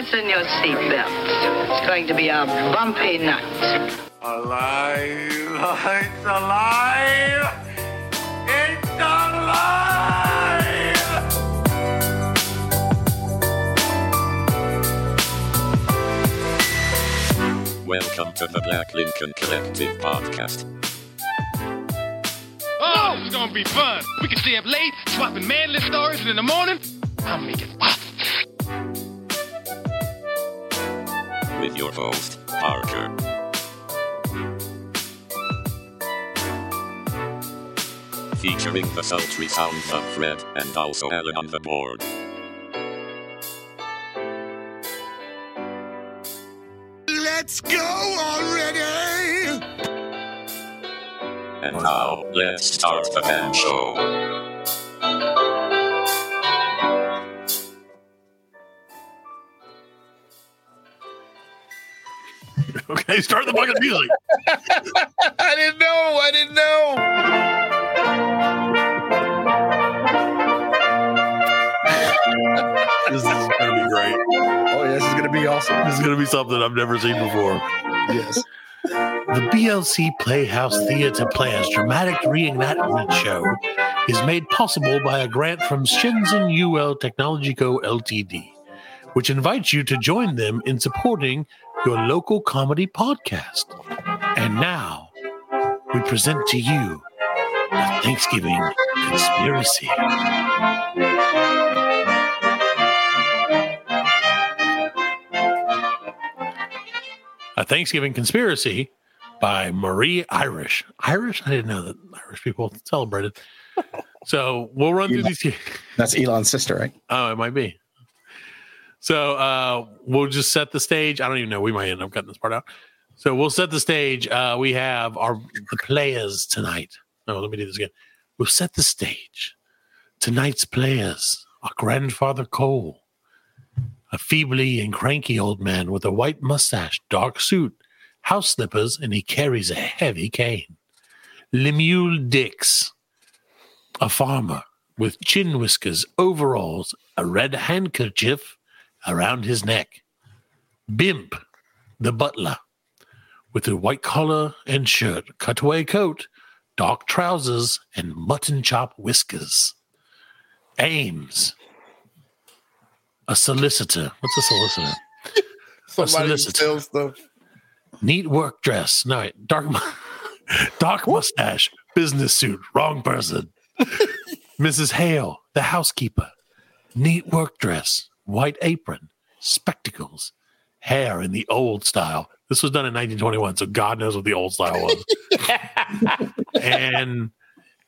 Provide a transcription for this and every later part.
Fasten your seatbelts. It's going to be a bumpy night. Alive! It's alive! It's alive! Welcome to the Black Lincoln Collective podcast. Oh, this is gonna be fun. We can stay up late, swapping manly stories, and in the morning, I'll make it With your host, Parker. Featuring the sultry sounds of Fred and also Allan on the board. Let's go already! And now, let's start the band show. Okay, start the fucking music. I didn't know. I didn't know. This is gonna be great. Oh, yeah, this is going to be awesome. This is gonna be something I've never seen before. Yes. The BLC Playhouse Theatre Players Dramatic Reenactment Show is made possible by a grant from Shenzhen UL Technology Co. Ltd., which invites you to join them in supporting your local comedy podcast. And now, we present to you a Thanksgiving conspiracy. A Thanksgiving Conspiracy by Marie Irish. Irish? I didn't know that Irish people celebrated. So we'll run through these. That's Elon's sister, right? Oh, it might be. So uh, we'll just set the stage. I don't even know. We might end up cutting this part out. So we'll set the stage. Uh, we have our the players tonight. No, let me do this again. We'll set the stage. Tonight's players are grandfather Cole, a feebly and cranky old man with a white mustache, dark suit, house slippers, and he carries a heavy cane. Lemuel Dix, a farmer with chin whiskers, overalls, a red handkerchief around his neck. Bimp, the butler, with a white collar and shirt, cutaway coat, dark trousers, and mutton chop whiskers. Ames, a solicitor. What's a solicitor? Somebody who solicitor. stuff. Neat work dress. No, wait, dark, dark mustache, business suit. Wrong person. Mrs. Hale, the housekeeper. Neat work dress, white apron, spectacles, hair in the old style. This was done in 1921, so God knows what the old style was. and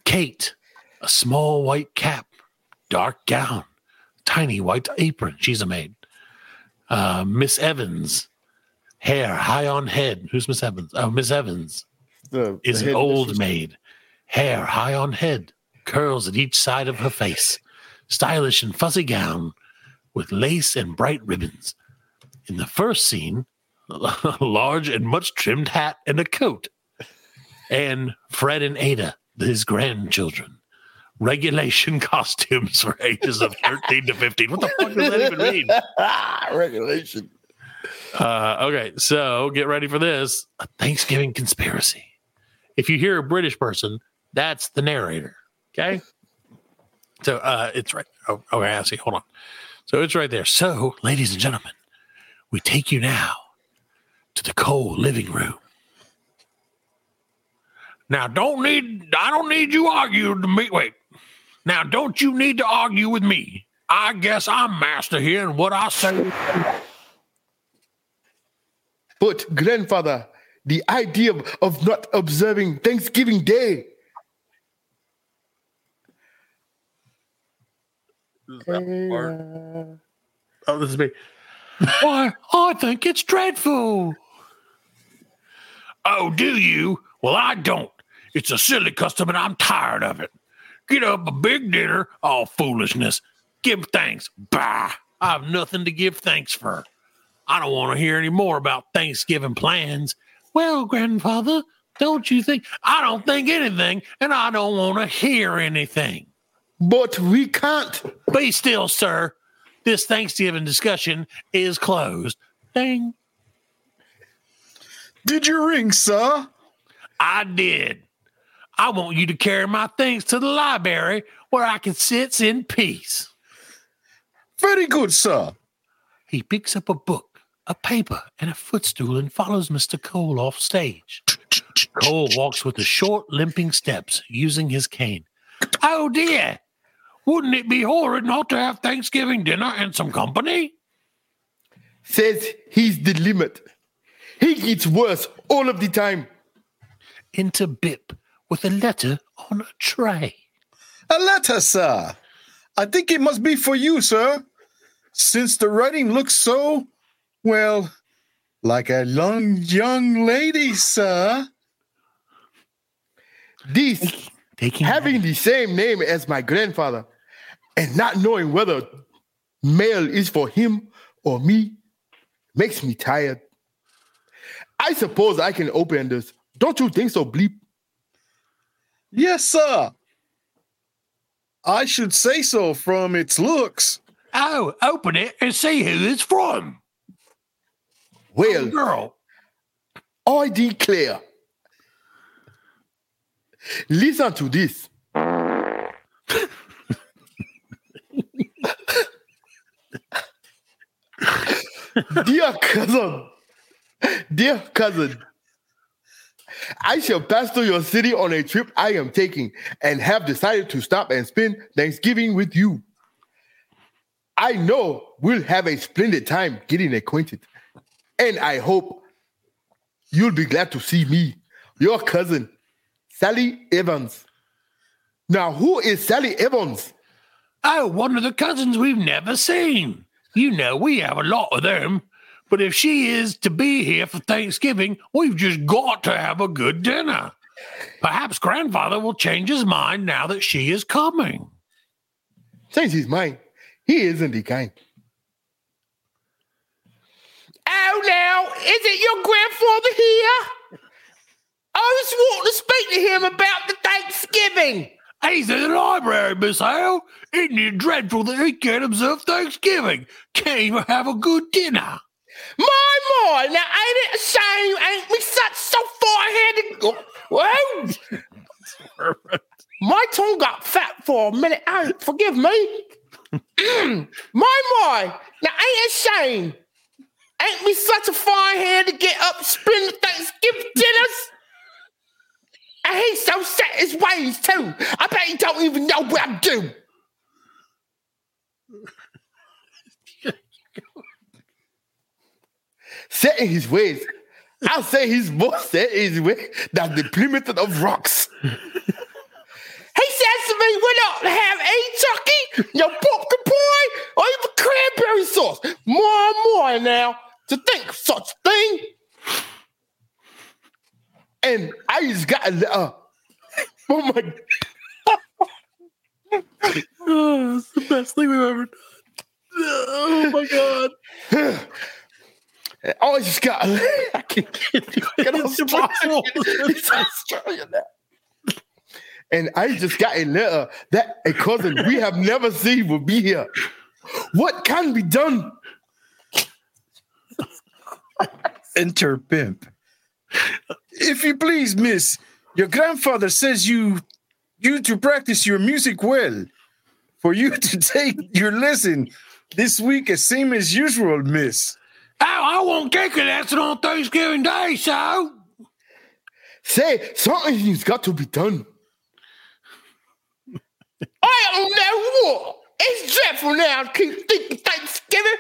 Kate, a small white cap, dark gown, tiny white apron. She's a maid. Uh, Miss Evans, hair high on head. Who's Miss Evans? Oh, Miss Evans The, is the an old maid. Hair high on head, curls at each side of her face, stylish and fuzzy gown with lace and bright ribbons. In the first scene, a large and much trimmed hat and a coat. And Fred and Ada, his grandchildren. Regulation costumes for ages of 13 to 15. What the fuck does that even mean? Regulation. Uh, okay, so get ready for this a Thanksgiving conspiracy. If you hear a British person, that's the narrator. Okay. So uh, it's right. Oh, okay, I see. Hold on. So it's right there. So, ladies and gentlemen, we take you now to the Cole living room. Now, don't need I don't need you argue to me. Wait. Now, don't you need to argue with me? I guess I'm master here, and what I say But grandfather, the idea of, of not observing Thanksgiving Day. Oh, this is me. Why? I think it's dreadful. Oh, do you? Well, I don't. It's a silly custom and I'm tired of it. Get up a big dinner, all foolishness. Give thanks. Bah. I have nothing to give thanks for. I don't want to hear any more about Thanksgiving plans. Well, grandfather, don't you think? I don't think anything, and I don't want to hear anything. But we can't. Be still, sir. This Thanksgiving discussion is closed. Ding. Did you ring, sir? I did. I want you to carry my things to the library where I can sit in peace. Very good, sir. He picks up a book, a paper, and a footstool and follows Mr. Cole off stage. Cole walks with the short, limping steps, using his cane. Oh dear! Wouldn't it be horrid not to have Thanksgiving dinner and some company? Says he's the limit. He gets worse all of the time. Into Bip with a letter on a tray. A letter, sir. I think it must be for you, sir. Since the writing looks so, well, like a young young lady, sir. This having the same name as my grandfather and not knowing whether mail is for him or me makes me tired. I suppose I can open this. Don't you think so, Bleep? Yes, sir. I should say so from its looks. Oh, open it and see who it's from. Well, Girl. I declare. Listen to this. Dear cousin, dear cousin, I shall pass through your city on a trip I am taking and have decided to stop and spend Thanksgiving with you. I know we'll have a splendid time getting acquainted, and I hope you'll be glad to see me, your cousin, Sally Evans. Now, who is Sally Evans? Oh, one of the cousins we've never seen. You know, we have a lot of them. But if she is to be here for Thanksgiving, we've just got to have a good dinner. Perhaps grandfather will change his mind now that she is coming. Change his mind. He isn't the kind. Oh, now, is it your grandfather here? I just want to speak to him about the Thanksgiving. He's in the library, Miss Hale. Isn't it dreadful that he can't observe Thanksgiving? Can't even have a good dinner. My, my, now ain't it a shame? Ain't we such so far ahead? Whoa! my tongue got fat for a minute. Oh, forgive me. Mm. my, my, now ain't it a shame? Ain't we such a far ahead to get up splendid Thanksgiving dinners? And he's so set his ways too. I bet he don't even know what I do. set in his ways. I'll say he's more set in his way than the Plymouth of rocks. he says to me, we're not have a turkey, no pumpkin pie, or even cranberry sauce. More and more now to think such thing. And I just got a letter. Uh, oh my Oh, it's the best thing we've ever done. Oh my god. Oh, I just got a letter. I can't get it. It's impossible. It's Australian now. And I just got a letter uh, that a cousin we have never seen will be here. What can be done? Enter Pimp. If you please, miss, your grandfather says you you to practice your music well. For you to take your lesson this week as same as usual, miss. Oh, I won't take a lesson on Thanksgiving Day, so. Say something's got to be done. I don't know what. It's dreadful now to keep thinking Thanksgiving,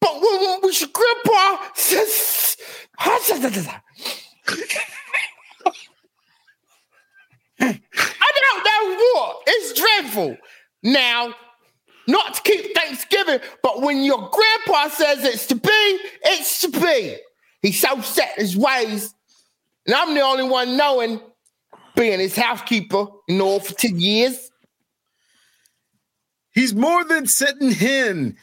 but when, when, when your grandpa says, I don't know what. It's dreadful. Now, not to keep Thanksgiving, but when your grandpa says it's to be, it's to be. He's so set in his ways. And I'm the only one knowing, being his housekeeper in all for 10 years. He's more than sitting hen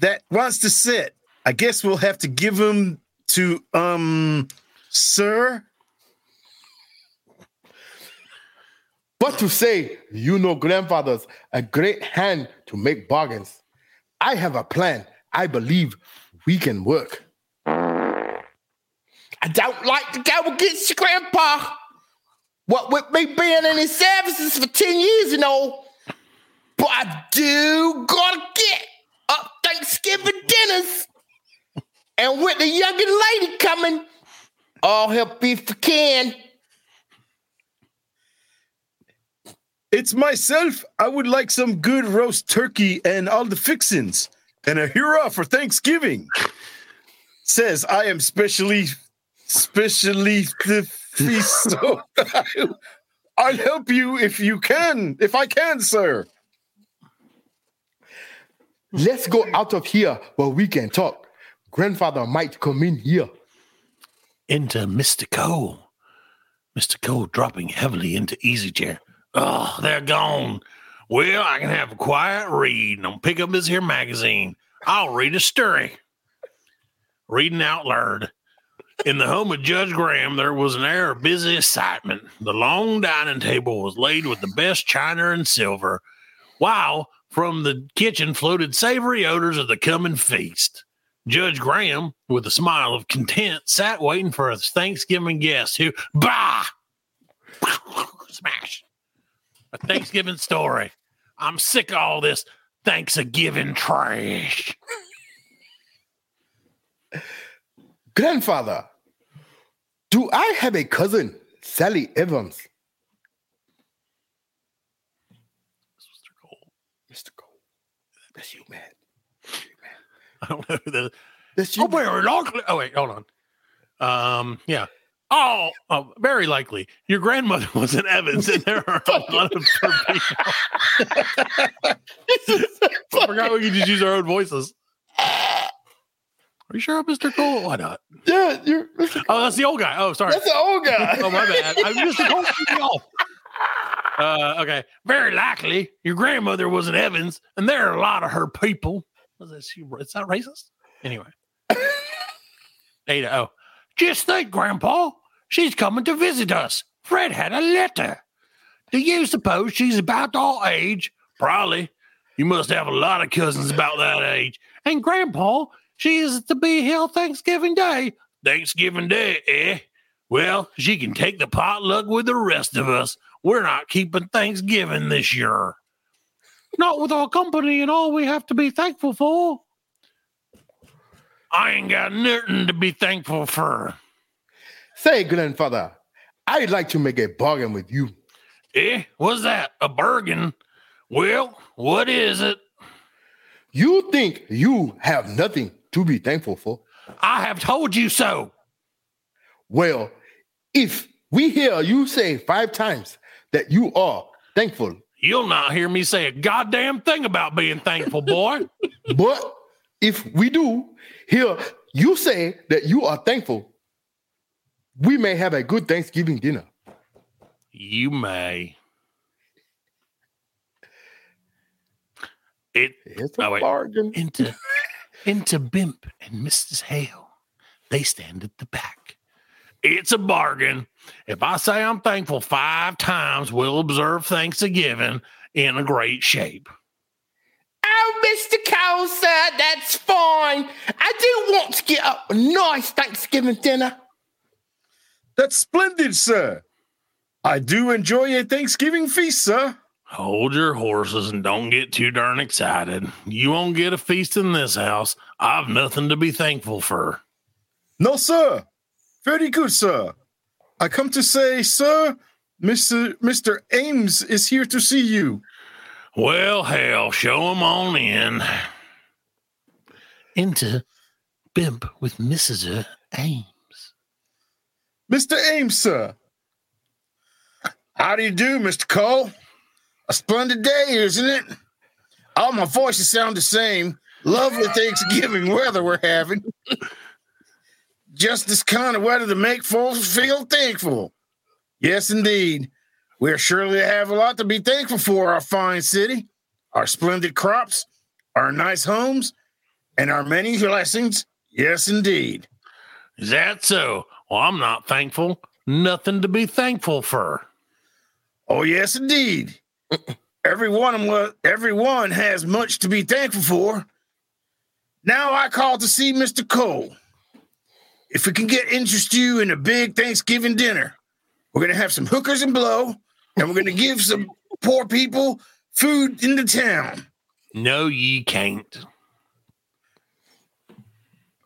that wants to sit. I guess we'll have to give him to um sir. But to say, you know, grandfather's a great hand to make bargains. I have a plan. I believe we can work. I don't like to go against your grandpa. What with me being in his services for 10 years and all. But I do gotta get up Thanksgiving dinners. And with the younger lady coming, I'll help if I can. It's myself. I would like some good roast turkey and all the fixins. And a hurrah for Thanksgiving. Says I am specially, specially the feast. So I'll help you if you can, if I can, sir. Let's go out of here where we can talk. Grandfather might come in here. Into Mr. Cole. Mr. Cole dropping heavily into easy chair. Oh, they're gone. Well, I can have a quiet read and I'll pick up this here magazine. I'll read a story. Reading out loud. In the home of Judge Graham, there was an air of busy excitement. The long dining table was laid with the best china and silver, while from the kitchen floated savory odors of the coming feast. Judge Graham, with a smile of content, sat waiting for his Thanksgiving guest who, bah! Smash. A Thanksgiving story. I'm sick of all this Thanksgiving trash. Grandfather, do I have a cousin, Sally Evans? Mr. Cole. Mr. Cole. That's you, man. I don't know who that is. That's. Oh, very likely. Oh, wait, hold on. Um, yeah. Oh, oh, very likely. Your grandmother was in Evans, and there are a lot of people. I forgot we could just use our own voices. Are you sure, Mr. Cole? Why not? Yeah, you're. Oh, that's the old guy. Oh, sorry. That's the old guy. Oh, my bad. I'm Mr. Cole. Uh, okay. Very likely your grandmother was in Evans, and there are a lot of her people. Was that she? It's not racist. Anyway. Ada. Oh, just think, Grandpa. She's coming to visit us. Fred had a letter. Do you suppose she's about our age? Probably. You must have a lot of cousins about that age. And Grandpa, she is to be here Thanksgiving Day. Thanksgiving Day, eh? Well, she can take the potluck with the rest of us. We're not keeping Thanksgiving this year. Not with our company and all we have to be thankful for. I ain't got nothing to be thankful for. Say, grandfather, I'd like to make a bargain with you. Eh? What's that? A bargain? Well, what is it? You think you have nothing to be thankful for? I have told you so. Well, if we hear you say five times that you are thankful, You'll not hear me say a goddamn thing about being thankful, boy. but if we do hear you say that you are thankful, we may have a good Thanksgiving dinner. you may. It It's a Oh, bargain. into into Bimp and Mrs. Hale. They stand at the back. It's a bargain. If I say I'm thankful five times, we'll observe Thanksgiving in a great shape. Oh, Mr. Cole, sir, that's fine. I do want to get up a nice Thanksgiving dinner. That's splendid, sir. I do enjoy a Thanksgiving feast, sir. Hold your horses and don't get too darn excited. You won't get a feast in this house. I've nothing to be thankful for. No, sir. Very good, sir. I come to say, sir, Mr. Mr. Ames is here to see you. Well, hell, show him on in. Into Bimp with Mrs. Er Ames. Mr. Ames, sir. How do you do, Mr. Cole? A splendid day, isn't it? All my voices sound the same. Lovely Thanksgiving weather we're having. Just this kind of weather to make folks feel thankful. Yes, indeed. We're surely have a lot to be thankful for our fine city, our splendid crops, our nice homes, and our many blessings. Yes, indeed. Is that so? Well, I'm not thankful. Nothing to be thankful for. Oh, yes, indeed. everyone, every one has much to be thankful for. Now I call to see Mr. Cole. If we can get interest you in a big Thanksgiving dinner, we're gonna have some hookers and blow, and we're gonna give some poor people food in the town. No, ye can't.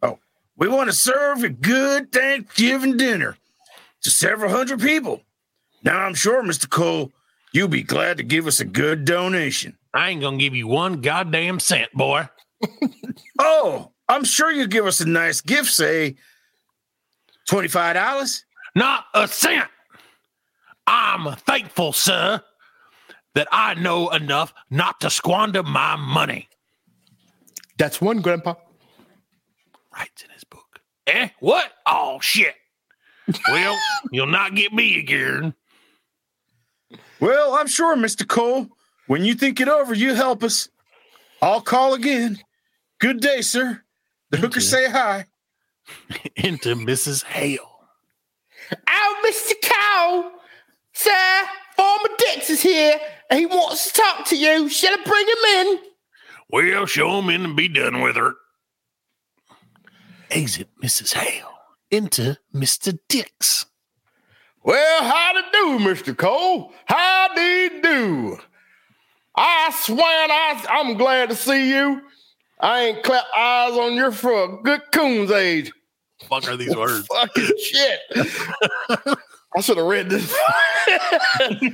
Oh, we want to serve a good Thanksgiving dinner to several hundred people. Now I'm sure, Mr. Cole, you'll be glad to give us a good donation. I ain't gonna give you one goddamn cent, boy. Oh, I'm sure you'll give us a nice gift, say $25. Not a cent. I'm thankful, sir, that I know enough not to squander my money. That's one, Grandpa. Writes in his book. Eh? What? Oh shit. Well, you'll not get me again. Well, I'm sure, Mr. Cole, when you think it over, you help us. I'll call again. Good day, sir. The hookers say hi. Into Mrs. Hale. Oh, Mr. Cole. Sir, Farmer Dix is here and he wants to talk to you. Shall I bring him in? Well, show him in and be done with her. Exit Mrs. Hale into Mr. Dix. Well, how to do, Mr. Cole? How do you do? I swan, I, I'm glad to see you. I ain't clapped eyes on you for a good coon's age. Fuck are these words? Fucking shit. I should have read this.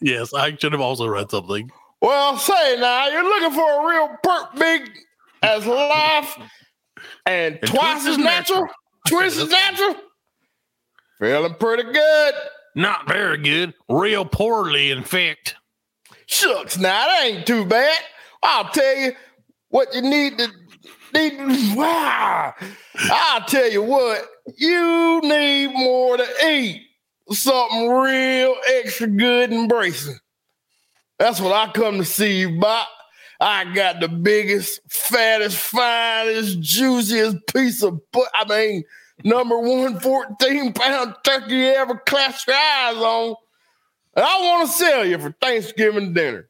yes, I should have also read something. well, say now, you're looking for a real perk big as life and, And twice as natural. Twice as natural. Feeling pretty good. Not very good. Real poorly, in fact. Shucks, now that ain't too bad. I'll tell you what you need to need. Wow, I'll tell you what you need more to eat. Something real extra good and bracing. That's what I come to see you about. I got the biggest, fattest, finest, juiciest piece of but I mean, number one 14 pound turkey you ever cast your eyes on. And I want to sell you for Thanksgiving dinner.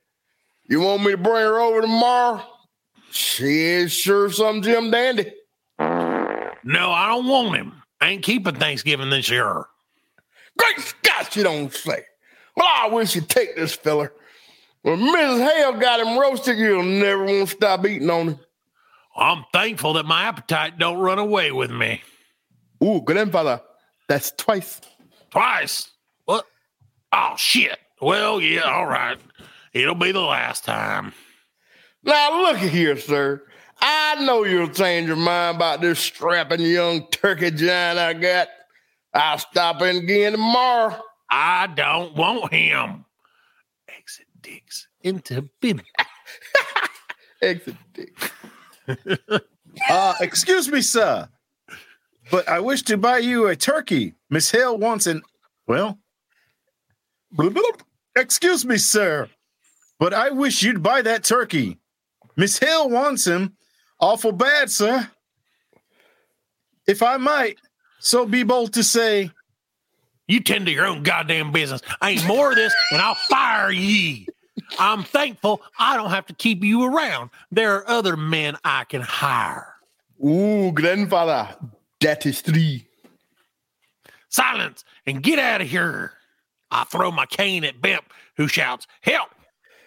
You want me to bring her over tomorrow? She is sure some Jim Dandy. No, I don't want him. I ain't keeping Thanksgiving this year. Great Scott, you don't say. Well, I wish you'd take this feller. When Mrs. Hale got him roasted, you'll never want to stop eating on him. I'm thankful that my appetite don't run away with me. Ooh, grandfather, that's twice. Twice. What? Oh shit. Well, yeah, all right. It'll be the last time. Now, look here, sir. I know you'll change your mind about this strapping young turkey giant I got. I'll stop in again tomorrow. I don't want him. Exit Dix into Bim. Exit dick. Uh, excuse me, sir, but I wish to buy you a turkey. Miss Hale wants an, well, bloop, bloop. excuse me, sir, but I wish you'd buy that turkey. Miss Hill wants him awful bad, sir. If I might, so be bold to say, You tend to your own goddamn business. I ain't more of this, and I'll fire ye. I'm thankful I don't have to keep you around. There are other men I can hire. Ooh, grandfather, that is three. Silence and get out of here. I throw my cane at Bimp, who shouts, Help!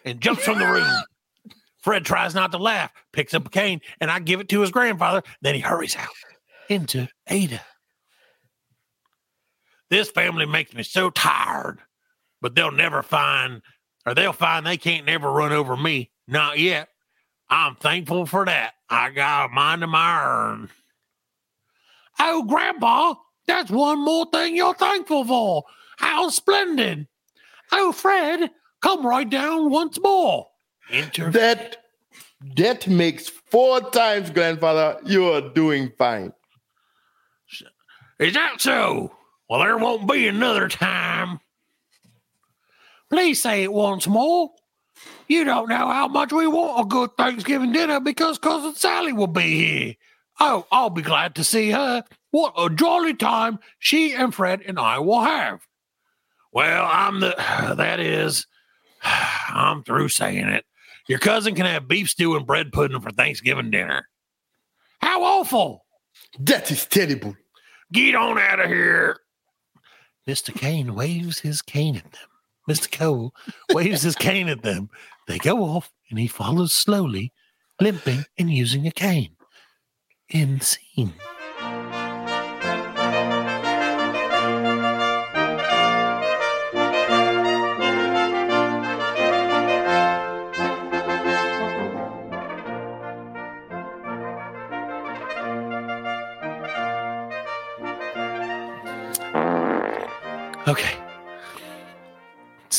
and jumps from the room. Fred tries not to laugh, picks up a cane, and I give it to his grandfather. Then he hurries out into Ada. This family makes me so tired, but they'll never find, or they'll find they can't never run over me. Not yet. I'm thankful for that. I got a mind of my own. Oh, Grandpa, that's one more thing you're thankful for. How splendid. Oh, Fred, come right down once more. That that makes four times, grandfather. You are doing fine. Is that so? Well, there won't be another time. Please say it once more. You don't know how much we want a good Thanksgiving dinner because Cousin Sally will be here. Oh, I'll be glad to see her. What a jolly time she and Fred and I will have. Well, I'm the, that is, I'm through saying it. Your cousin can have beef stew and bread pudding for Thanksgiving dinner. How awful! That is terrible. Get on out of here. Mr. Kane waves his cane at them. Mr. Cole waves his cane at them. They go off, and he follows slowly, limping and using a cane. End scene.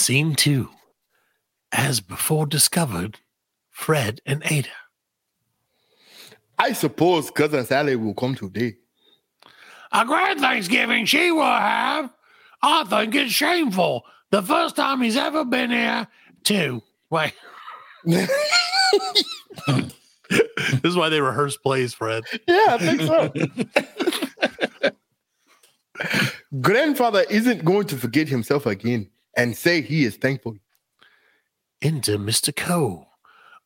Scene two. As before discovered, Fred and Ada. I suppose cousin Sally will come today. A great Thanksgiving she will have. I think it's shameful. The first time he's ever been here, too. Wait. this is why they rehearse plays, Fred. Yeah, I think so. Grandfather isn't going to forget himself again and say he is thankful. Into Mr. Cole.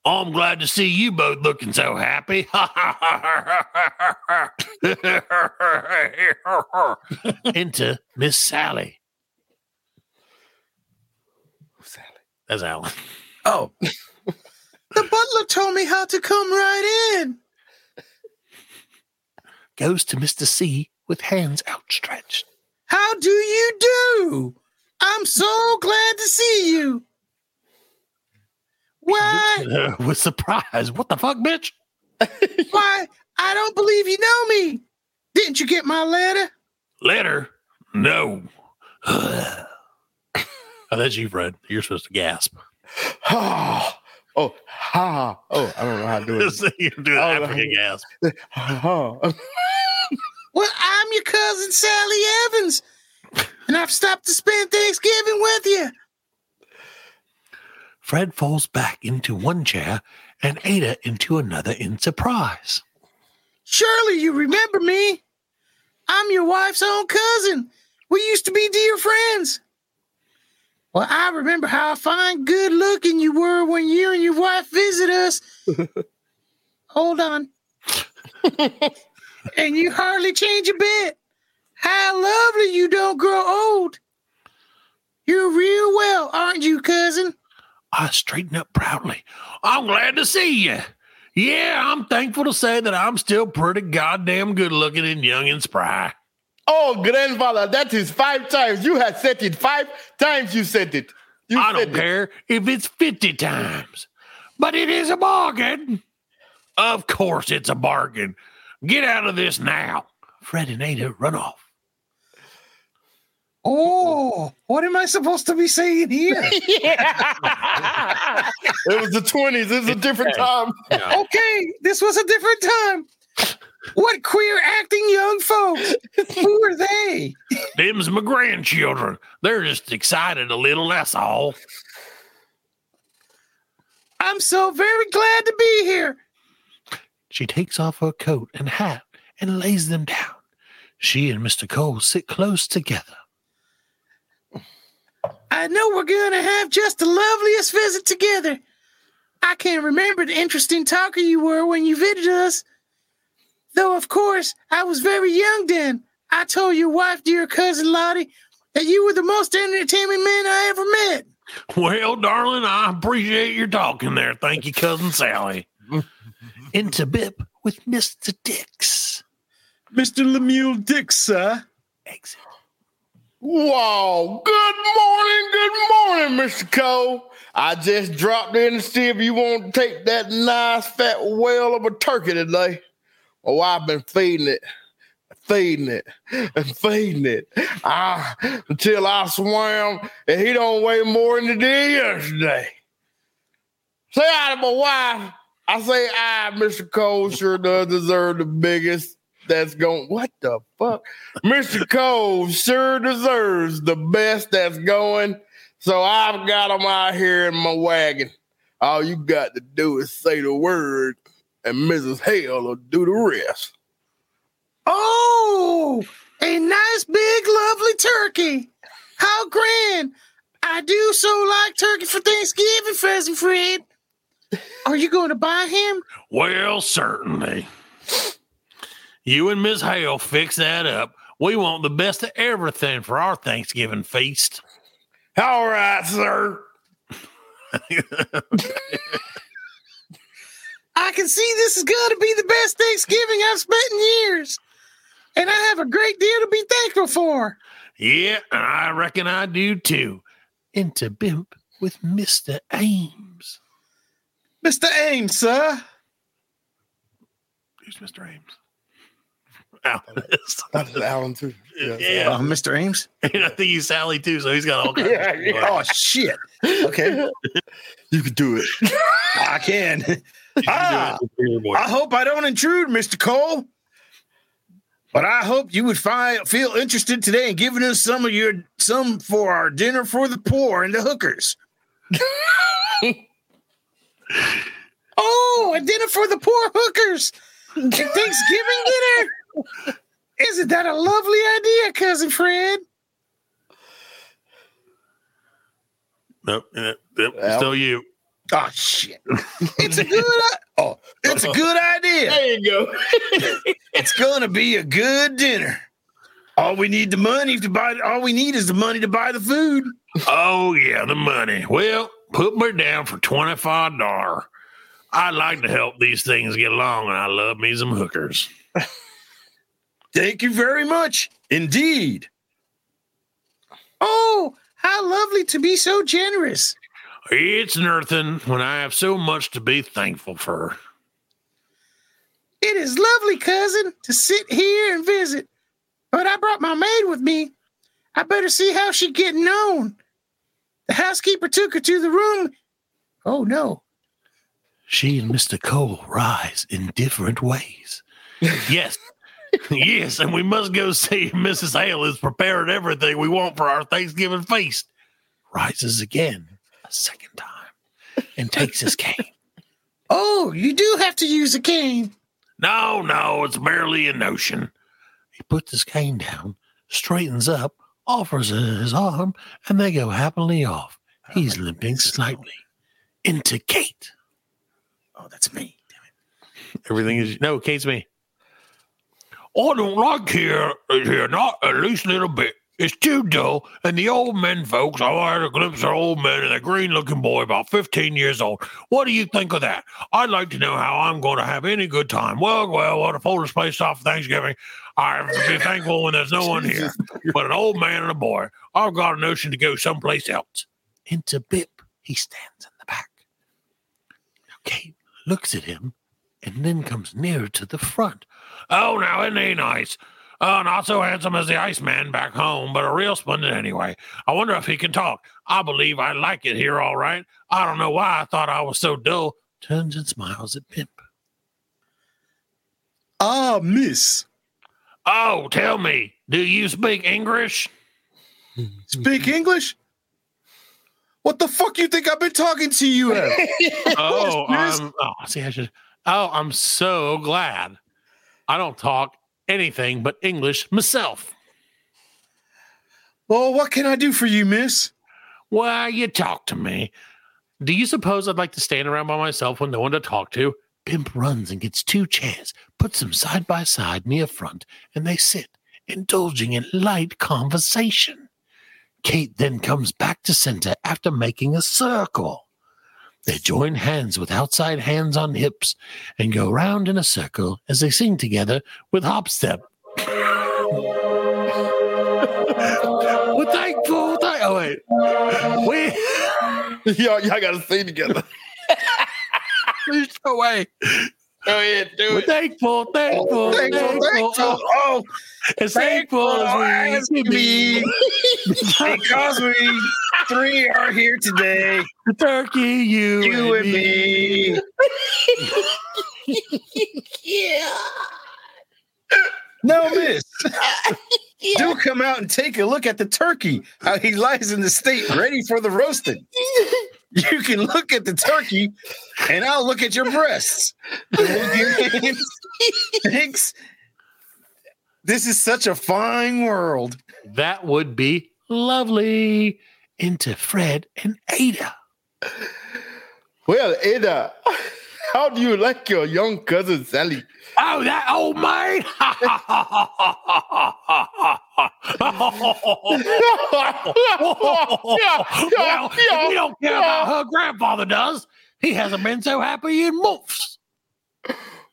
Oh, I'm glad to see you both looking so happy. Into Miss Sally. Sally. That's Allan. Oh. the butler told me how to come right in. Goes to Mr. C with hands outstretched. How do you do? I'm so glad to see you. Why? Uh, with surprise. What the fuck, bitch? Why? I don't believe you know me. Didn't you get my letter? Letter? No. oh, that's you, Fred. You're supposed to gasp. Oh, ha. Oh, I don't know how to do it. You're doing Oh, African gasp. Well, I'm your cousin Sally Evans, and I've stopped to spend Thanksgiving with you. Fred falls back into one chair and Ada into another in surprise. Surely you remember me. I'm your wife's own cousin. We used to be dear friends. Well, I remember how fine, good looking you were when you and your wife visit us. Hold on. and you hardly change a bit. How lovely you don't grow old. You're real well, aren't you, cousin? I straighten up proudly. I'm glad to see you. Yeah, I'm thankful to say that I'm still pretty goddamn good looking and young and spry. Oh, grandfather, that is five times. You have said it five times. You said it. You I said don't it. care if it's 50 times, but it is a bargain. Of course, it's a bargain. Get out of this now. Fred and Ada run off. Oh, what am I supposed to be saying here? It was the 20s. It's a different time. okay, this was a different time. What queer acting young folks? Who are they? Them's my grandchildren. They're just excited a little, that's all. I'm so very glad to be here. She takes off her coat and hat and lays them down. She and Mr. Cole sit close together. I know we're going to have just the loveliest visit together. I can't remember the interesting talker you were when you visited us. Though, of course, I was very young then. I told your wife, dear cousin Lottie, that you were the most entertaining man I ever met. Well, darling, I appreciate your talking there. Thank you, cousin Sally. Into Bip with Mr. Dix. Mr. Lemuel Dix, sir. Exit. Wow. Good morning. Good morning, Mr. Cole. I just dropped in to see if you want to take that nice fat whale of a turkey today. Oh, I've been feeding it, feeding it, and feeding it ah, until I swam and he don't weigh more than he did yesterday. Say hi to my wife. I say I, Mr. Cole, sure does deserve the biggest that's going. What the fuck? Mr. Cole sure deserves the best that's going. So I've got him out here in my wagon. All you got to do is say the word, and Mrs. Hale will do the rest. Oh, a nice big lovely turkey. How grand. I do so like turkey for Thanksgiving, Pheasant Fred. Are you going to buy him? Well, certainly. You and Miss Hale fix that up. We want the best of everything for our Thanksgiving feast. All right, sir. I can see this is going to be the best Thanksgiving I've spent in years. And I have a great deal to be thankful for. Yeah, I reckon I do too. Into Bimp with Mr. Ames. Mr. Ames, sir. Who's Mr. Ames? Allan is. That's Allan too. Yeah. Yeah. Uh, Mr. Ames? And I think he's Sally too, so he's got all kinds Yeah, of yeah. Oh, shit. Okay. You can do it. I can. Ah, Oh, I hope I don't intrude, Mr. Cole. But I hope you would fi- feel interested today in giving us some of your some for our dinner for the poor and the hookers. oh, a dinner for the poor hookers. Thanksgiving dinner. Isn't that a lovely idea, cousin Fred? Nope. yep, Al? Still you. Oh shit! It's a good. Oh, it's a good idea. There you go. It's gonna be a good dinner. All we need the money to buy. All we need is the money to buy the food. Oh yeah, the money. Well, put me down for twenty five dollar. I like to help these things get along, and I love me some hookers. Thank you very much indeed. Oh, how lovely to be so generous. It's nothing when I have so much to be thankful for. It is lovely, cousin, to sit here and visit. But I brought my maid with me. I better see how she getting on. The housekeeper took her to the room. Oh no. She and Mister Cole rise in different ways. yes, yes, and we must go see if Mrs. Hale has prepared everything we want for our Thanksgiving feast. Rises again a second time and takes his cane. Oh, you do have to use a cane. No, no, it's merely a notion. He puts his cane down, straightens up, offers her his arm, and they go happily off. Oh He's limping slightly into Kate. Oh, that's me. Damn it. Everything is no, Kate's me. I don't like here, here, not at least a little bit. It's too dull, and the old men folks, I had a glimpse of old men and a green looking boy about 15 years old. What do you think of that? I'd like to know how I'm going to have any good time. Well, well, what a foolish place off Thanksgiving. I have to be thankful when there's no one here. But an old man and a boy, I've got a notion to go someplace else. Into Bip, he stands in the back. Now, Kate looks at him and then comes nearer to the front. Oh, now isn't he nice? Oh, not so handsome as the Iceman back home, but a real splendid anyway. I wonder if he can talk. I believe I like it here all right. I don't know why I thought I was so dull. Turns and smiles at Pimp. Ah, miss. Oh, tell me, do you speak English? Speak English? What the fuck you think I've been talking to you at? Oh. I'm, oh, see, I should. Oh, I'm so glad. I don't talk anything but English myself. well, what can I do for you, miss? Why, you talk to me. Do you suppose I'd like to stand around by myself with no one to talk to? Pimp runs and gets two chairs, puts them side by side near front, and they sit, indulging in light conversation. Kate then comes back to center after making a circle. They join hands with outside hands on hips and go round in a circle as they sing together with hop step. We're thankful. Thank- oh, wait. We. y'all, y'all gotta sing together. There's no way. Go ahead, do We're thankful, thankful, oh, Thankful, thankful, thankful. Oh, as thankful as we can be. because we three are here today. The turkey, you, You and me. No, miss. Do come out and take a look at the turkey, how he lies in the state ready for the roasting. You can look at the turkey, and I'll look at your breasts. Thanks. This is such a fine world. That would be lovely. Into Fred and Ada. Well, Ada, how do you like your young cousin Sally? Oh, that old man. Ha well, we don't care about her grandfather does. He hasn't been so happy in months.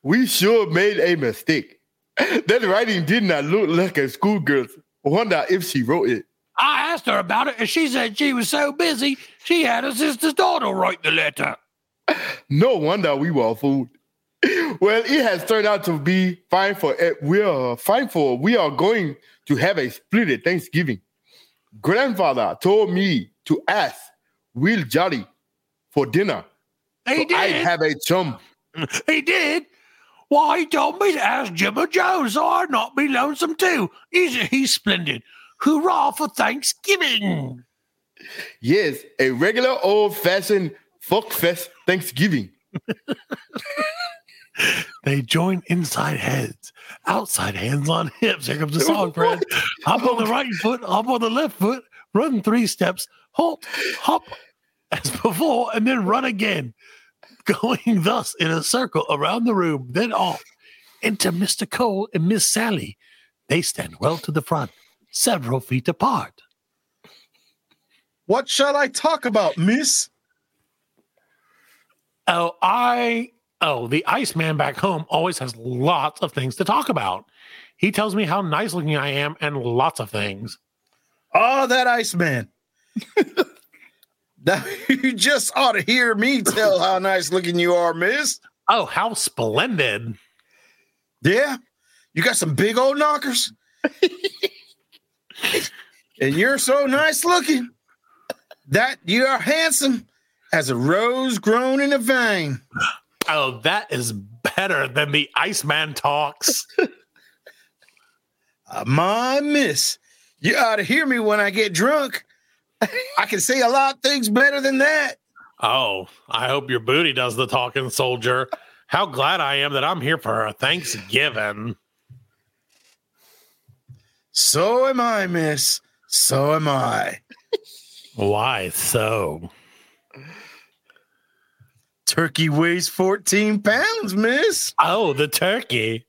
We sure made a mistake. That writing did not look like a schoolgirl's. Wonder if she wrote it. I asked her about it, and she said she was so busy she had her sister's daughter write the letter. No wonder we were fooled. Well, it has turned out to be fine for eh, we are fine for we are going to have a split Thanksgiving. Grandfather told me to ask Will Jolly for dinner. He So I have a chum. He did. Why, he told me to ask Jim or Joe, so I'd not be lonesome too. He's, he's splendid. Hurrah for Thanksgiving. Yes, a regular old fashioned fuck fest Thanksgiving. They join inside heads, outside hands on hips. Here comes the song, Fred. Hop on the right foot, hop on the left foot, run three steps, hop, hop as before, and then run again. Going thus in a circle around the room, then off into Mr. Cole and Miss Sally. They stand well to the front, several feet apart. What shall I talk about, miss? Oh, I oh, the Iceman back home always has lots of things to talk about. He tells me how nice looking I am and lots of things. Oh, that Iceman. you just ought to hear me tell how nice looking you are, miss. Oh, how splendid. Yeah, you got some big old knockers. and you're so nice looking that you are handsome as a rose grown in a vein. Oh, that is better than the Iceman talks. Uh, my miss, you ought to hear me when I get drunk. I can say a lot of things better than that. Oh, I hope your booty does the talking, soldier. How glad I am that I'm here for Thanksgiving. So am I, miss. So am I. Why so? Turkey weighs 14 pounds, miss. Oh, the turkey.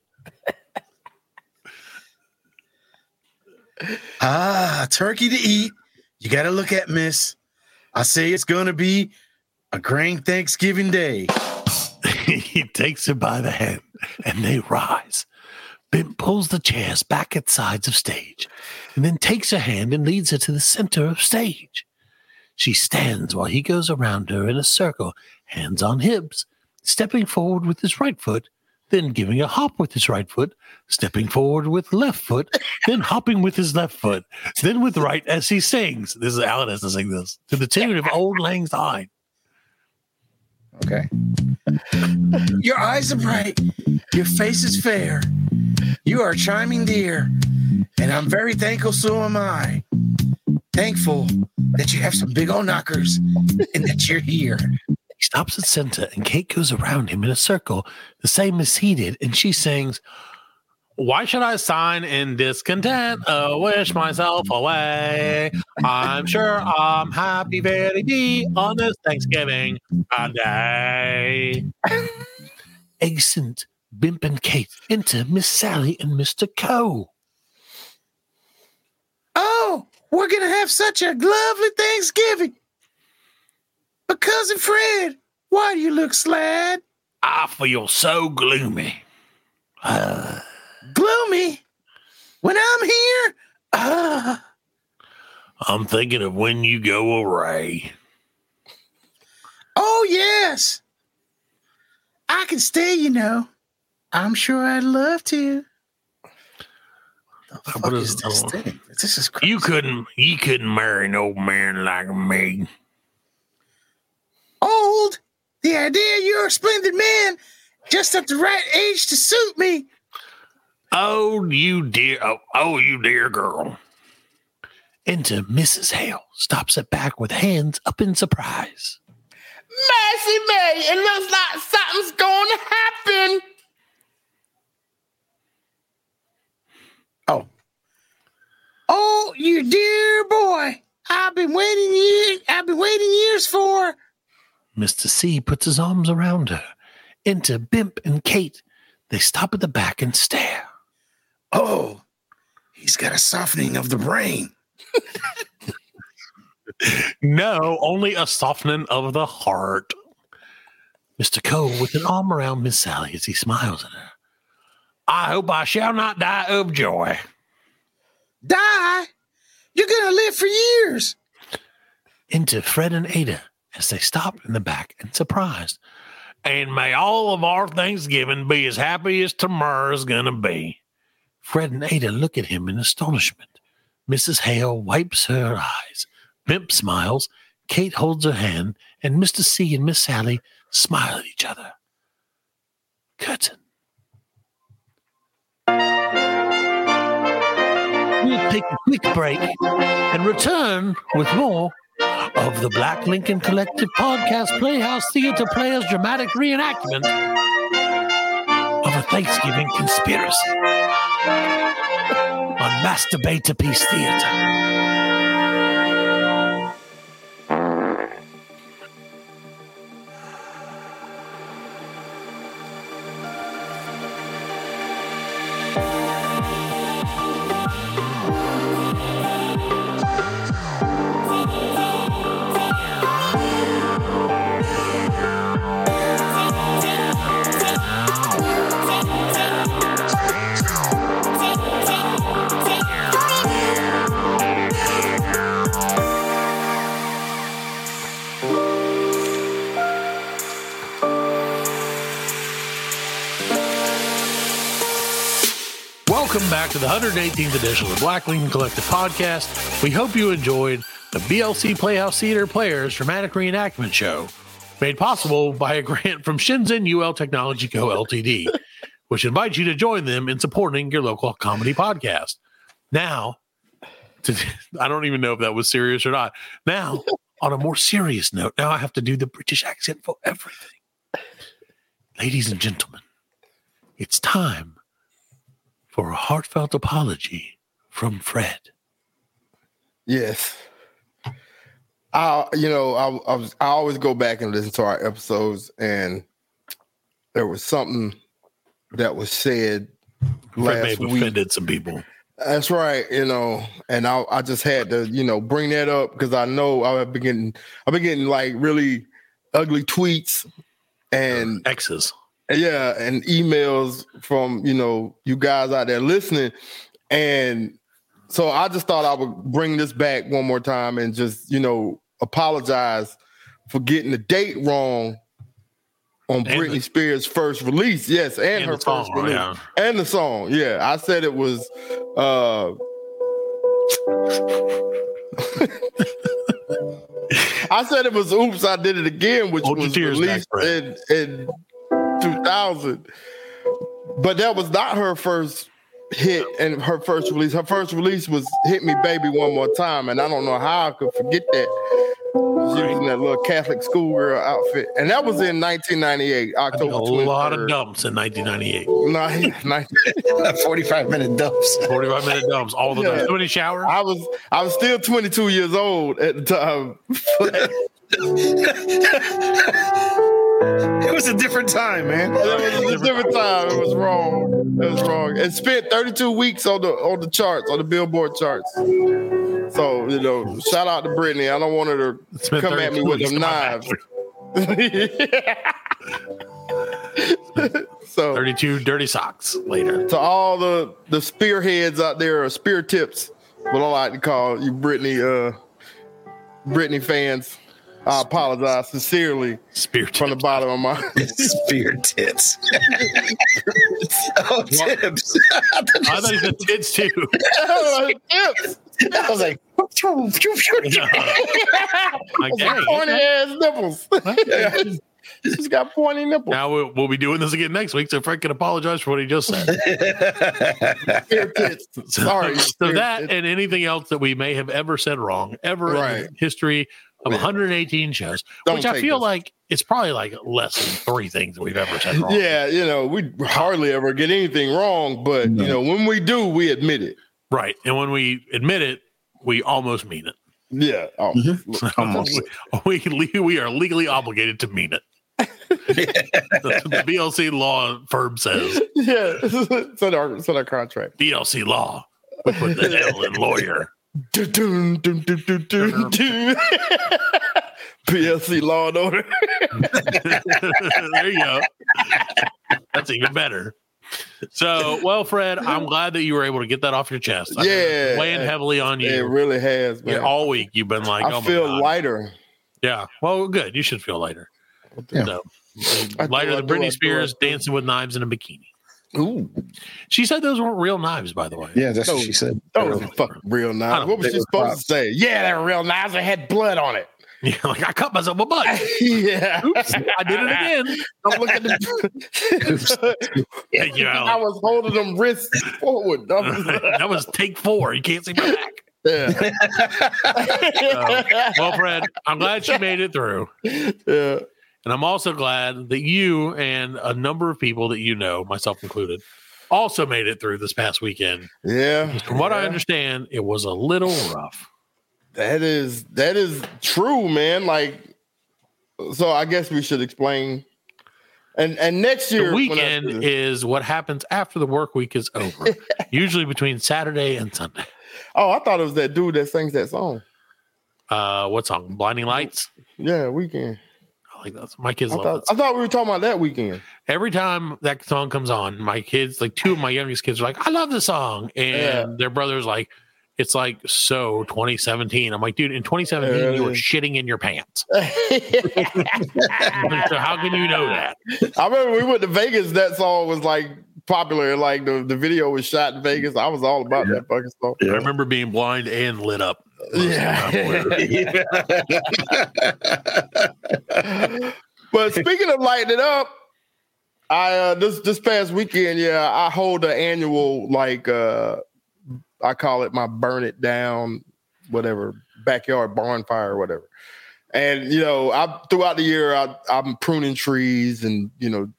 Ah, turkey to eat. You got to look at, miss. I say it's going to be a grand Thanksgiving day. he takes her by the hand and they rise. Bimp pulls the chairs back at sides of stage and then takes her hand and leads her to the center of stage. She stands while he goes around her in a circle, hands on hips, stepping forward with his right foot, then giving a hop with his right foot, stepping forward with left foot, then hopping with his left foot, then with right as he sings. This is Alan has to sing this to the tune of Auld Lang Syne. Okay. Your eyes are bright. Your face is fair. You are charming, dear. And I'm very thankful, so am I. Thankful that you have some big old knockers and that you're here. He stops at center and Kate goes around him in a circle, the same as he did, and she sings, Why should I sign in discontent? Oh, wish myself away. I'm sure I'm happy, very be on this Thanksgiving day. Exit Bimp and Kate enter Miss Sally and Mr. Coe. Oh, we're going to have such a lovely Thanksgiving. But Cousin Fred, why do you look sad? I feel so gloomy. Gloomy? When I'm here? Ah. I'm thinking of when you go away. Oh, yes. I can stay, you know. I'm sure I'd love to. The fuck What is is- this thing? This is crazy. You couldn't you couldn't marry an old man like me. old. The idea you're a splendid man, just at the right age to suit me. Oh, you dear oh, oh you dear girl. Enter Mrs. Hale, stops it back with hands up in surprise. Mercy May, it looks like something's going to happen. Oh, you dear boy. I've been waiting years. I've been waiting years for. Mr. C puts his arms around her. Enter Bimp and Kate. They stop at the back and stare. Oh, he's got a softening of the brain. No, only a softening of the heart. Mr. Cole with an arm around Miss Sally as he smiles at her. I hope I shall not die of joy. Die? You're gonna live for years. Into Fred and Ada as they stop in the back and surprised. And may all of our Thanksgiving be as happy as tomorrow's gonna be. Fred and Ada look at him in astonishment. Mrs. Hale wipes her eyes. Bimp smiles. Kate holds her hand, and Mr. C and Miss Sally smile at each other. Curtain. We'll take a quick break and return with more of the Black Lincoln Collective Podcast Playhouse Theater Players dramatic reenactment of a Thanksgiving conspiracy on Masturbator-Piece Theater. 118th edition of the Black Lincoln Collective Podcast. We hope you enjoyed the BLC Playhouse Theater Players Dramatic Reenactment Show, made possible by a grant from Shenzhen UL Technology Co. Ltd., which invites you to join them in supporting your local comedy podcast. Now, to, I don't even know if that was serious or not. Now, on a more serious note, now I have to do the British accent for everything. Ladies and gentlemen, it's time for a heartfelt apology from Fred. Yes. I you know I I, was, I always go back and listen to our episodes, and there was something that was said Fred may last have week. offended some people. That's right, you know, and I I just had to you know bring that up because I know I've been getting I've been getting like really ugly tweets and X's. Yeah and emails from you know you guys out there listening and so i just thought i would bring this back one more time and just you know apologize for getting the date wrong on And Britney the- Spears' first release, yes, and, And her song, first release, yeah. and the song, yeah. I said it was. uh I said it was "Oops, I Did It Again," which Hold was back, released Fred. in, in 2000. But that was not her first hit and her first release. Her first release was "Hit Me, Baby, One More Time," and I don't know how I could forget that. She was in that little Catholic schoolgirl outfit, and that was in 1998, October. A October. lot of dumps in 1998. Nine- nine- 45 minute dumps. 45 minute dumps, all the Yeah. dumps. Too many showers. I was I was still 22 years old at the time. It was a different time, man. It was a different time. It was wrong. It was wrong. It spent 32 weeks on the on the charts, on the Billboard charts. So you know, shout out to Britney. I don't want her to come at me with weeks them knives. so 32 dirty socks later. to all the the spearheads out there, or spear tips, what I like to call you, Britney, uh, Britney fans. I apologize sincerely Spirit from the bottom of my. Spear tits. oh, tips. I thought he said tits too. tips. I was like, Like, dang, pointy ass nipples. She's got pointy nipples. Now we'll, we'll be doing this again next week, so Frank can apologize for what he just said. Spear tits. So, Sorry. so that tits. and anything else that we may have ever said wrong, ever in Right. the history of 118 shows, Don't which I feel this. like it's probably like less than three things that we've ever said wrong. Yeah, you know, we hardly ever get anything wrong, but you know, when we do, we admit it. Right. And when we admit it, we almost mean it. Yeah. Oh, mm-hmm. Almost. we, we, we are legally obligated to mean it. That's what the BLC law firm says. Yeah, it's in our it's in our contract. BLC law. We put the L in lawyer. BLC Law and Order. there you go. That's even better. So, well, Fred, I'm glad that you were able to get that off your chest. I've Yeah. weighing heavily on you. It really has, Yeah, man. all week you've been like, I oh my feel God. lighter. Yeah. Well, good. You should feel lighter. Yeah. So, I do, lighter than do, Britney do, Spears do. dancing with knives in a bikini. Ooh, She said those weren't real knives, by the way. Yeah, that's No. what she said. those were fucking real I knives. What was she they were supposed to say? Yeah, they're real knives. They had blood on it. Yeah, like I cut myself a butt. yeah. Oops, I did it again. Don't look at the. Thank you, I was holding them wrists forward. That was- that was take four. You can't see my back. yeah. Um, well, Fred, I'm glad she made it through. yeah. And I'm also glad that you and a number of people that you know, myself included, also made it through this past weekend. Yeah. From what I understand, it was a little rough. That is that is true, man. Like, so I guess we should explain. And and next year, The weekend is what happens after the work week is over, usually between Saturday and Sunday. oh, I thought it was that dude that sings that song. Uh, what song? Blinding Lights. Yeah, weekend. Like that. My kids I love thought. I thought we were talking about that weekend. Every time that song comes on, my kids, like two of my youngest kids, are like, "I love the song," and Yeah. their brother's like, "It's like so 2017." I'm like, "Dude, in 2017, you were shitting in your pants. So how can you know that?" I remember we went to Vegas. That song was like popular. Like the, the video was shot in Vegas. I was all about that fucking song. I remember being blind and lit up. Yeah. but speaking of lighting it up, I uh, this this past weekend, yeah, I hold an annual like uh I call it my burn it down, whatever backyard bonfire or whatever. And you know, I throughout the year I, I'm pruning trees and you know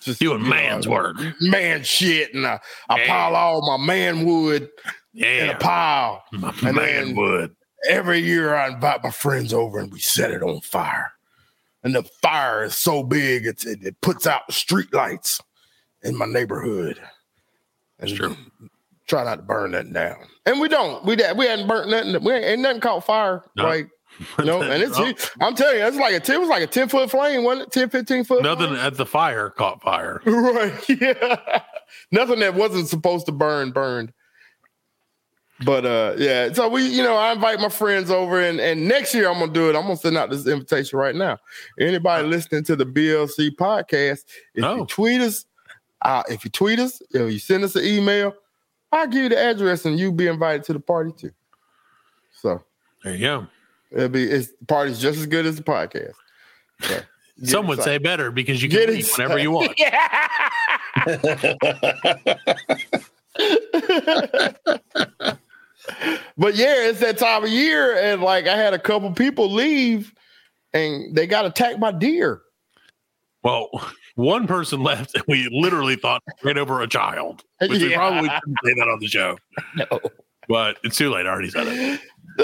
just Doing man's work. man shit, and I, I pile all my man wood yeah. in a pile. my And man wood. Every year I invite my friends over and we set it on fire. And the fire is so big, it's, it, it puts out the street lights in my neighborhood. And Sure. try not to burn nothing down. And we don't. We we hadn't burnt nothing. We ain't, ain't nothing caught fire. No. Like, you know, and it's No. I'm telling you, it's like a 10, it was like a 10 foot flame, wasn't it? 10, 15 foot. Nothing flame? at the fire caught fire. right. Yeah. Nothing that wasn't supposed to burn burned. But uh yeah, so we, you know, I invite my friends over and and next year I'm gonna do it. I'm gonna send out this invitation right now. Anybody listening to the BLC podcast, if Oh. you tweet us, uh, if you tweet us, if you send us an email, I'll give you the address and you'll be invited to the party too. So There you go. It'll be it's the party's just as good as the podcast. So, get Some would say better because you can Get leave excited. whenever you want. Yeah. But yeah, it's that time of year, and like I had a couple people leave, and they got attacked by deer. Well, one person left, and we literally thought ran over a child. Which we probably shouldn't say that on the show. No, but it's too late. I already said it.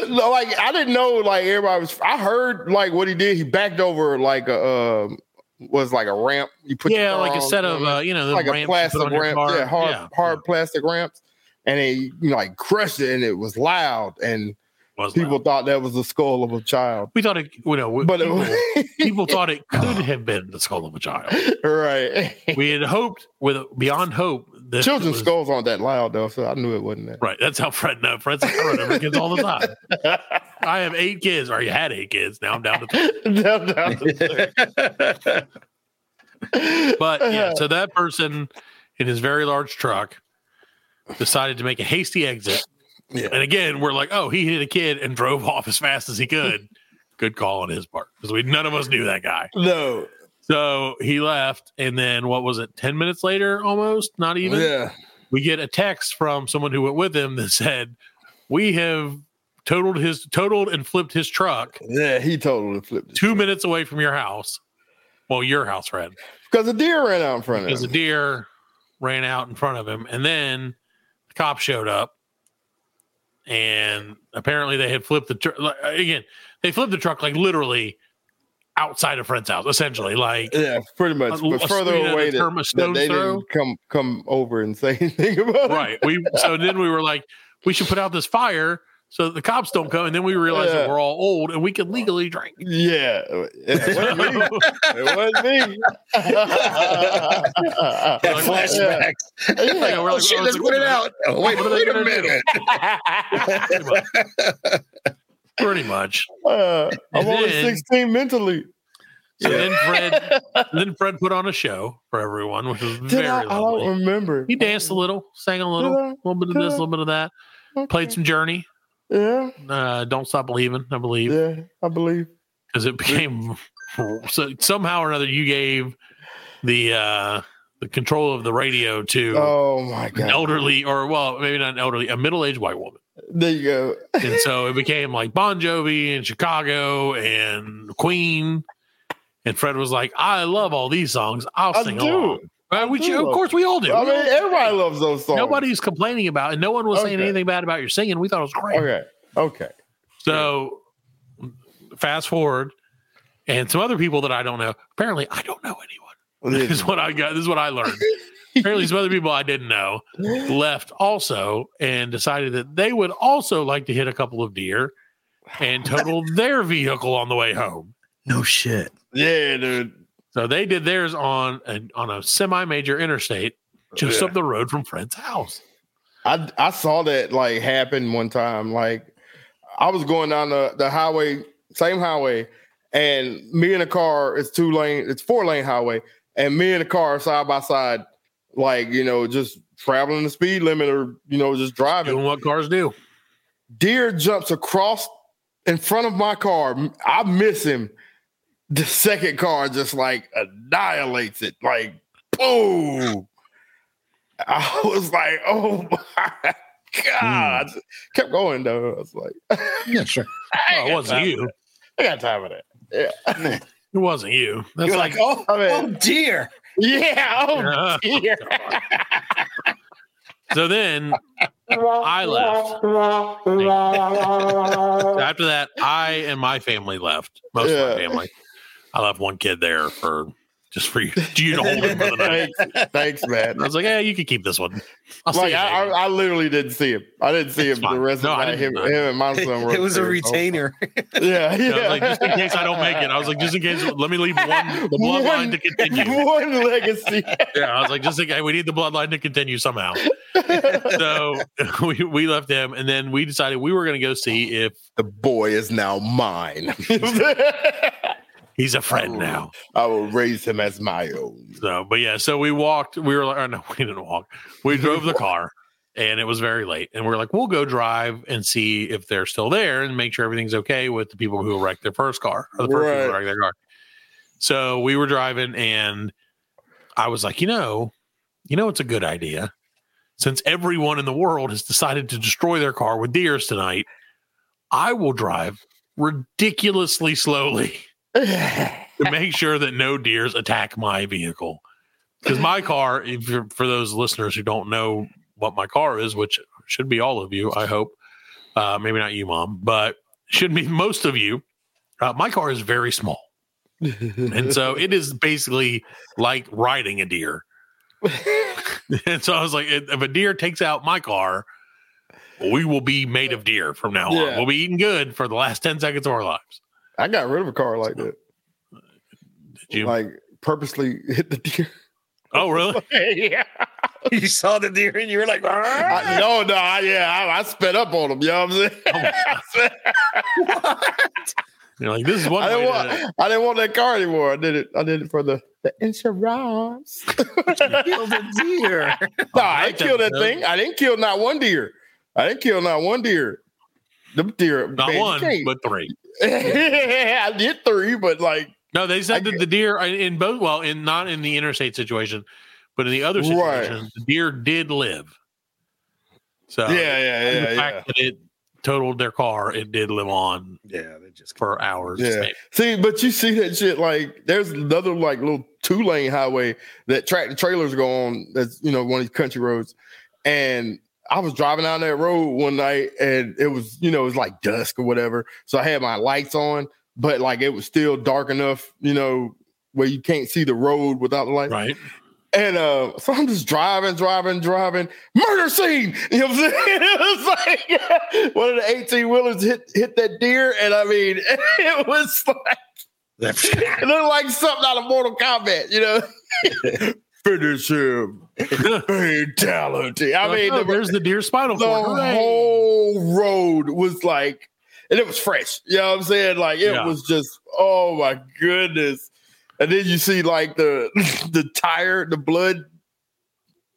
No, like I didn't know, like everybody was. I heard like what he did. He backed over like a um, was like a ramp. You put Yeah, like a set of uh, you know, the like a plastic put on your ramp, car. yeah, hard Yeah, hard plastic ramps, and they you know, like crushed it, and it was loud, and was people loud. thought that was the skull of a child. we thought it. You know, But people, it, people thought it could have been the skull of a child. right, We had hoped, with beyond hope, that children's was- skulls aren't that loud though, so I knew it wasn't that. Right, that's how Fred knows. Fred's like, I run over kids all the time. I have eight kids, or you had eight kids. Now I'm down to three. Down- down to six. But yeah, so that person in his very large truck decided to make a hasty exit. Yeah. And again, we're like, oh, he hit a kid and drove off as fast as he could. Good call on his part because we none of us knew that guy. no, So he left, and then what was it? Ten minutes later, almost not even. yeah. We get a text from someone who went with him that said, "We have totaled his totaled and flipped his truck Yeah, he totally flipped it. two minutes away from your house. Well, your house, Fred, Because a deer ran out in front of him. because a deer ran out in front of him, and then the cop showed up, and apparently they had flipped the truck again. They flipped the truck like literally outside of Fred's house, essentially. Like Yeah, pretty much. A- but a further street at a away that, term of that they throw? didn't come come over and say anything about right. We so then we were like, we should put out this fire so that the cops don't come. And then we realized that we're all old and we can legally drink. Yeah, it wasn't me. It wasn't me. That Like, flashbacks. Like, Yeah. we're Oh like, shit, oh, let's it's put it out. Oh, wait, what are they wait a minute. Pretty much. Uh, I'm And only then- 16 mentally. So then Fred then Fred put on a show for everyone, which was Did very I? I don't remember. He danced a little, sang a little, a little bit of this, a little bit of that. Played some Journey. Yeah, Uh, Don't Stop Believing, I believe, yeah, I believe. because it became so somehow or another you gave the uh the control of the radio to Oh my an god! elderly or well maybe not an elderly a middle-aged white woman There you go. and so it became like bon jovi and chicago and queen and fred was like i love all these songs i'll I sing do. along Uh, which, of course we all do I mean, everybody loves those songs. nobody's complaining about it and no one was saying anything bad about your singing we thought it was great Okay. Okay. so fast forward and some other people that i don't know apparently i don't know anyone this is what I got. This is what I learned. Apparently, some other people I didn't know left also and decided that they would also like to hit a couple of deer and total their vehicle on the way home. No shit. Yeah, dude. So they did theirs on a, on a semi-major interstate just Yeah. up the road from Fred's house. I I saw that like happen one time. Like I was going down the, the highway, same highway, and me in a car, it's two lane, it's four lane highway, and me in a car side by side, like, you know, just traveling the speed limit or, you know, just driving. Doing what cars do. Deer jumps across in front of my car. I miss him. The second car just like annihilates it. Like, boom. I was like, oh my God. Kept going though. I was like, Yeah, sure. Well, it wasn't you. I got time for that. Yeah. It wasn't you. That's You're like, like, oh, I mean- oh dear. Yeah. Oh, Uh, dear. so then I left. After that, I and my family left. Most of my family. I left one kid there for just for you, you to hold him for the night. Thanks, thanks, man. I was like, yeah, you can keep this one. I'll Like you. I. I, I literally didn't see him. I didn't see That's him the rest No, of I the night. Him, him and my son were It was a upstairs. retainer. Yeah, yeah. I was like, just in case I don't make it. I was like, just in case, let me leave one the bloodline to continue. One legacy. Yeah, I was like, just in case we need the bloodline to continue somehow. So we we left him, and then we decided we were going to go see if the boy is now mine. He's a friend now. I will raise him as my own. So, but yeah, so we walked. We were like, oh, no, we didn't walk. We drove the car, and it was very late. And we are like, we'll go drive and see if they're still there, and make sure everything's okay with the people who wrecked their first car or the first people who wrecked their car. So we were driving, and I was like, you know, you know, it's a good idea since everyone in the world has decided to destroy their car with deers tonight. I will drive ridiculously slowly to make sure that no deers attack my vehicle. Because my car, if you're, for those listeners who don't know what my car is, which should be all of you, I hope, uh, maybe not you, mom, but should be most of you. Uh, my car is very small, and so it is basically like riding a deer. and so I was like, if a deer takes out my car, we will be made of deer from now on. Yeah. We'll be eating good for the last ten seconds of our lives. I got rid of a car like that. Did you? Like purposely hit the deer. oh, really? yeah. you saw the deer and you were like, I, no, no, I, yeah, I, I sped up on him. You know what I'm saying? Oh You're like, this is one I didn't to- want I didn't want that car anymore. I did it. I did it for the, the insurance. killed a deer. no, I like didn't kill that, that though. thing. I didn't kill not one deer. I didn't kill not one deer. The deer, not man, one, but three. I did three, but like No, they said I that the deer uh, in both, well, in not in the interstate situation, but in the other Right. situation, the deer did live. So yeah, yeah, yeah, the fact that it totaled their car, it did live on Yeah, they just for hours. Yeah. See, but you see that shit like there's another like little two lane highway that tractor trailers go on. That's you know one of these country roads, and I was driving down that road one night, and it was you know it was like dusk or whatever. So I had my lights on, but like it was still dark enough, you know, where you can't see the road without the light. Right. And uh, so I'm just driving, driving, driving. Murder scene. You know what I'm saying? It was like one of the 18 wheelers hit hit that deer, and I mean, it was like it looked like something out of Mortal Kombat. You know, finish him, fatality. I mean, oh, the, there's the deer spinal the cord. Hooray. whole road was like, and it was fresh. You know what I'm saying? Like it Yeah. was just, oh my goodness. And then you see like the the tire, the blood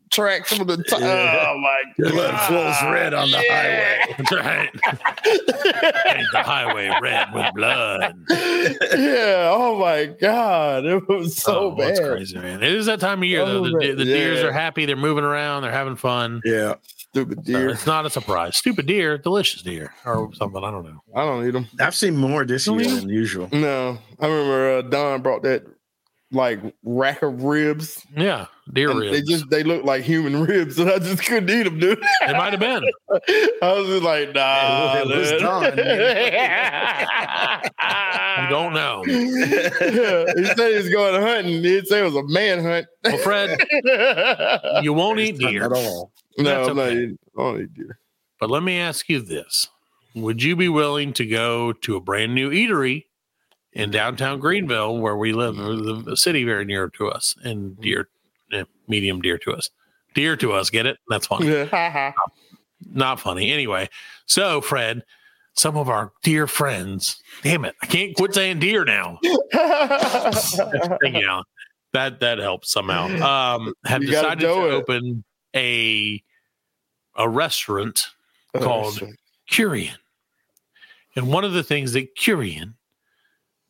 tracks from the tire. Yeah. Oh my god. Blood flows red on the highway. That's right. Paint the highway red with blood. yeah. Oh my god. It was so oh, bad. That's crazy, man. It is that time of year though. Oh, The, man. the deers are happy. They're moving around. They're having fun. Yeah. Stupid So deer. it's not a surprise. Stupid deer, delicious deer, or something. I don't know. I don't eat them. I've seen more this year than usual. No. I remember uh, Don brought that like rack of ribs. Yeah, deer and ribs. They just they look like human ribs, and I just couldn't eat them, dude. It might have been. I was just like, nah. It was dude. Don, You don't know. he said he was going hunting. He didn't say it was a man hunt. Well, Fred, you won't eat deer. At all. no, I'm not okay. eating. I don't eat deer. But let me ask you this: Would you be willing to go to a brand new eatery in downtown Greenville, where we live, the city very near to us, and dear, eh, medium dear to us, dear to us? Get it? That's funny. Yeah. Not funny. Anyway, so Fred, some of our dear friends. Damn it! I can't quit saying dear now. yeah, that that helps somehow. Um, have You decided to it. open a a restaurant called Curian. And one of the things that Curian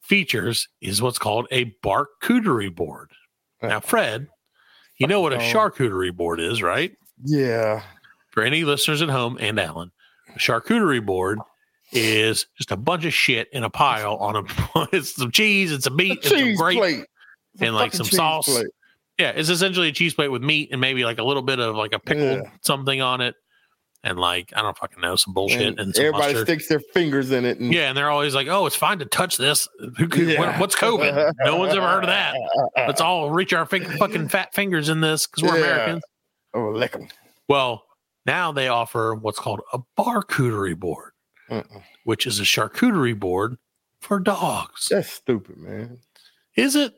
features is what's called a charcuterie board. Now, Fred, you know what a charcuterie board is, right? yeah. For any listeners at home and Alan, a charcuterie board is just a bunch of shit in a pile on a it's some cheese, it's a meat, it's grape, plate. and like some sauce. plate. Yeah, it's essentially a cheese plate with meat and maybe like a little bit of like a pickled Yeah. something on it, and like I don't fucking know some bullshit And and, some everybody mustard. sticks their fingers in it. And, Yeah, and they're always like, "Oh, it's fine to touch this. Who could, Yeah. what- what's COVID? No one's ever heard of that. Let's all reach our fing- fucking fat fingers in this because we're Yeah. Americans." Oh, lick 'em. Well, now they offer what's called a charcuterie board, Uh-uh. which is a charcuterie board for dogs. That's stupid, man. Is it?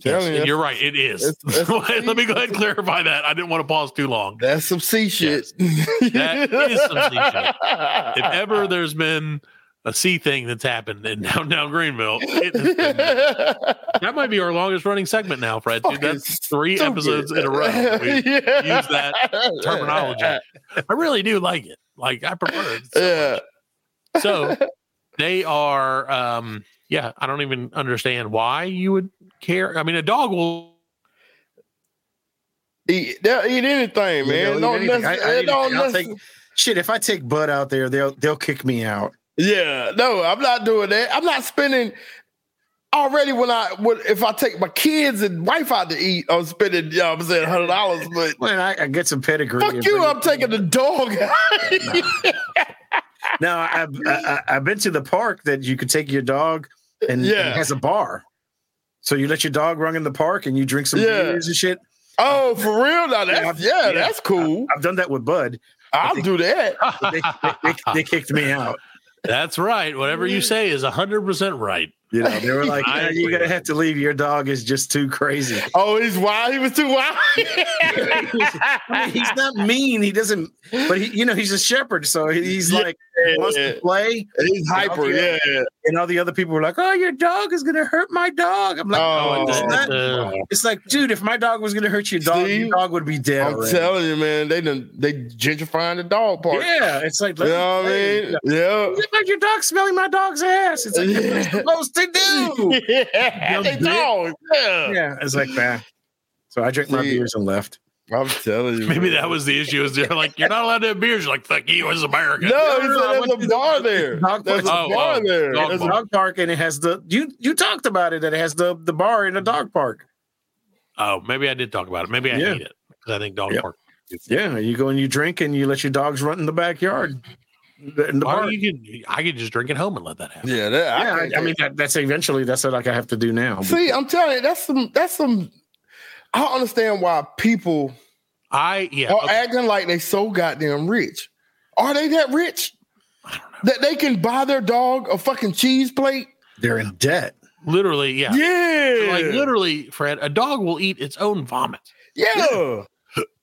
Yes, and you, you're right. It is. It's- it's- Let me go ahead and clarify that. I didn't want to pause too long. That's some C shit. That is some C shit. If ever there's been a C thing that's happened in downtown Greenville, it has been that. Might be our longest running segment now, Fred. Dude, that's three stupid. episodes in a row. We Yeah. use that terminology. I really do like it. Like I prefer it. so Yeah. So they are um yeah, I don't even understand why you would care. I mean, a dog will Eat, they'll eat anything, man. They'll Don't eat anything. I- necess- I it eat don't anything. I'll necess- take- Shit, if I take Bud out there, they'll they'll kick me out. Yeah, no, I'm not doing that. I'm not spending already when I when, if I take my kids and wife out to eat, I'm spending, you know what I'm saying, hundred dollars. But When I, I get some pedigree. fuck you, I'm taking the dog. Now I've I, I- I've been to the park that you could take your dog and, and Yeah. it has a bar. So you let your dog run in the park and you drink some Yeah. beers and shit. oh, for real? Now that's yeah, Yeah. that's cool. I've done that with Bud. I'll do that. They, they, they, they kicked me out. That's right. Whatever you say is hundred percent right. You know, they were like, I "Yeah, "You're gonna have to leave. Your dog is just too crazy." Oh, he's wild. He was too wild. I mean, he's not mean. He doesn't, but he, you know, he's a shepherd, so he's Yeah. like wants Yeah. to play. he's hyper. Yeah. And all the other people were like, "Oh, your dog is gonna hurt my dog." I'm like, Oh, "No, it's not." uh, It's like, dude, if my dog was gonna hurt your dog, See? your dog would be dead. I'm already. telling you, man. They done they gentrifying the dog park. Yeah, it's like, You know what I mean? play. Yeah. It's like your dog smelling my dog's ass. It's like that's Yeah. you're supposed to do. yeah, they bitch. dog. Yeah. Yeah, it's like that. So I drank my beers and left. I'm telling you. maybe man. that was the issue. Is they're like, you're not allowed to have beers. You're like, fuck you as American. No, he No, no, I said there's a the- bar there. dog There's a park. Oh, bar oh, there. dog There's There's a a- dog park and it has the you you talked about it that it has the the bar in the dog park. Oh, maybe I did talk about it. Maybe I Yeah. hate it because I think dog Yep. park. Yeah, you go and you drink and you let your dogs run in the backyard. In the Why bar. you can, I could just drink at home and let that happen. Yeah, that, Yeah, I, I, I mean that, that's eventually that's what like I have to do now. see, I'm telling you, that's some that's some. I don't understand why people I yeah. are okay. acting like they so goddamn rich. Are they that rich? That they can buy their dog a fucking cheese plate? They're in debt. Literally, yeah. Yeah. Like literally, Fred, a dog will eat its own vomit. Yeah.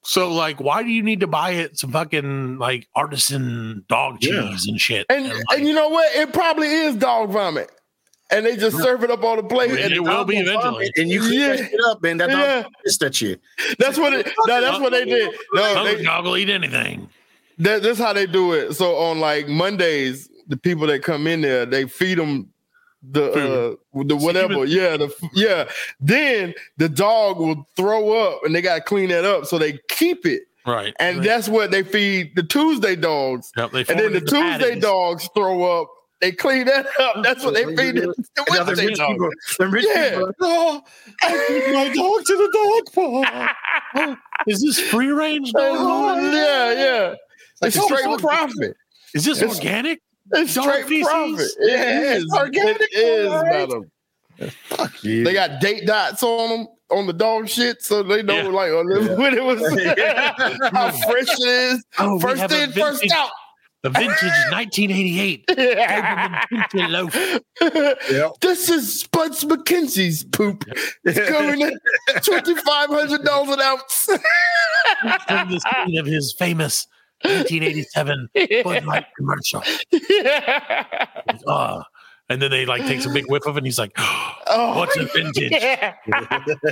So like, why do you need to buy it some fucking like artisan dog cheese Yeah. and shit? And like, and you know what? It probably is dog vomit. And they just serve it up on the plate. And and it will be eventually. And you clean Yeah. that shit up, man. That dog Yeah. pissed at you. That's what it no, that's what they did. No, Hungry they, dog will eat anything. that, that's how they do it. So on like Mondays, the people that come in there, they feed them the uh the whatever. Yeah, the yeah. Then the dog will throw up and they gotta clean that up. So they keep it. Right. And Right. that's what they feed the Tuesday dogs. Yep, they And then it the Tuesday patties. dogs throw up. They clean that up. That's what they feed the, the And other Wednesday rich dogs. people, the rich Yeah. people are like, oh, I took my dog to the dog park. Is this free range Oh, dog? yeah, yeah. It's Like, straight oh, profit. Is this It's- organic? It's dog straight feces? profit. It is. organic, It is, alright. madam. Fuck you. They got date dots on them on the dog shit, so they know Yeah. like uh, when it was how fresh it is. Oh, first have a in, first out. The vintage 1988 Doberman loaf Yep. This is Spuds MacKenzie's poop. It's going at twenty five hundred dollars an ounce. from the scene of his famous 1987 Bud Light commercial. Uh, and then they like takes a big whiff of it, and he's like, Oh, "What's a vintage?"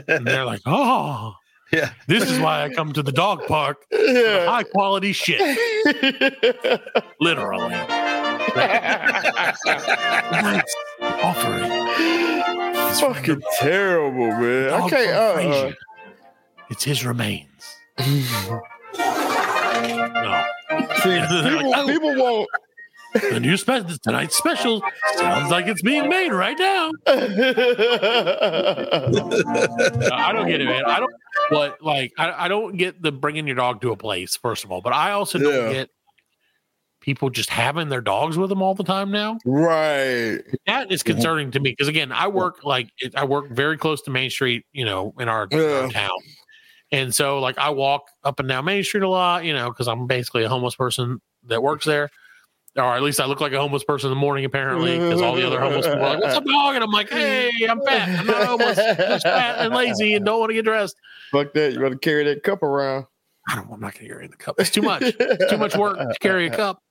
And they're like, "Oh, Yeah. this is why I come to the dog park. yeah. High quality shit, literally." nice offering. It's Fucking terrible, man. I Dog can't. Uh, uh, It's his remains. No, see, They're like, people, "Oh." people won't. the new special tonight's special sounds like it's being made right now. I don't get it, man. I don't what like I, I don't get the bringing your dog to a place first of all, but I also don't Yeah. get people just having their dogs with them all the time now. right. That is mm-hmm. concerning to me because again, I work like I work very close to Main Street, you know, in our, in our town, and so like I walk up and down Main Street a lot, you know, because I'm basically a homeless person that works there. Or at least I look like a homeless person in the morning, apparently, because all the other homeless people are like, "What's up, dog?" And I'm like, "Hey, I'm fat. I'm not homeless. I'm just fat and lazy and don't want to get dressed." Fuck that. You got to carry that cup around. I don't. I'm not going to carry the cup. It's too much. It's too much work to carry a cup.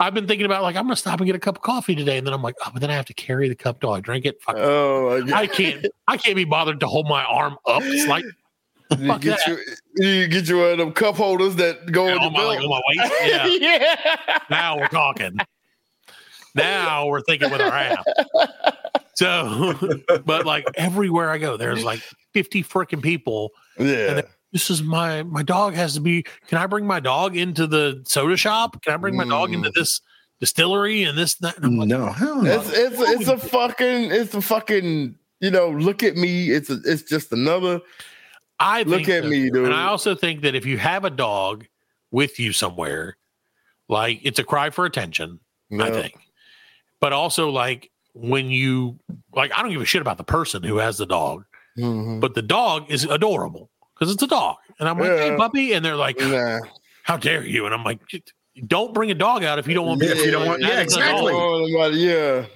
I've been thinking about like I'm going to stop and get a cup of coffee today, and then I'm like, "Oh, but then I have to carry the cup. Do I drink it? Fuck. Oh, my I can't. I can't be bothered to hold my arm up. It's like You get that. you, you get you one of them cup holders that go in on the oh my, like, on oh my waist. Yeah. yeah. now we're talking. Now we're thinking with our ass. So, but like everywhere I go, there's like 50 freaking people. Yeah. This is my my dog has to be. Can I bring my dog into the soda shop? Can I bring my dog into mm. this distillery and this that? And like, No, hell no. It's it's it's a fucking it's a fucking you know look at me. It's a, it's just another I Look think at so, me, dude. And I also think that if you have a dog with you somewhere, like it's a cry for attention. I think. But also like when you like I don't give a shit about the person who has the dog, Mhm. but the dog is adorable because it's a dog. And I'm like, hey Yeah. puppy, and they're like, Nah. How dare you? And I'm like, don't bring a dog out if you don't want me Yeah, to if you don't want- That yeah, is exactly. Oh, nobody- yeah.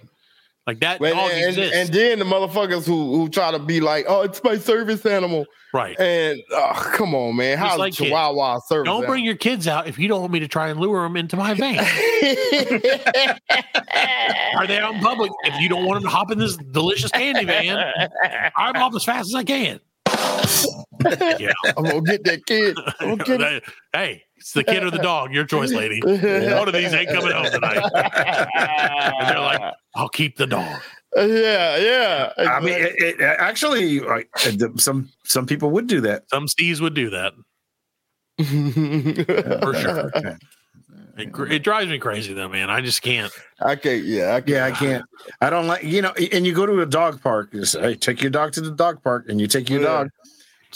Like that And, dog and, exists. and then the motherfuckers who who try to be like, oh, it's my service animal, right. and oh, come on, man, how's like. Chihuahua a service? Don't bring your kids out if you don't want me to try and lure them into my van. Are they out in public? If you don't want them to hop in this delicious candy van, I'm off as fast as I can. yeah. I'm gonna get that kid. Get hey, it's the kid or the dog. Your choice, lady. One of these ain't coming home tonight. And they're like, I'll keep the dog. yeah, yeah. I mean, it, it, actually, like, some some people would do that. Some Steves would do that for sure. It, it drives me crazy though, man. I just can't. I can't. Yeah, I can't. Yeah, I can't. I don't like you know. And you go to a dog park. You say, "Hey, take your dog to the dog park," and you take your Yeah. dog,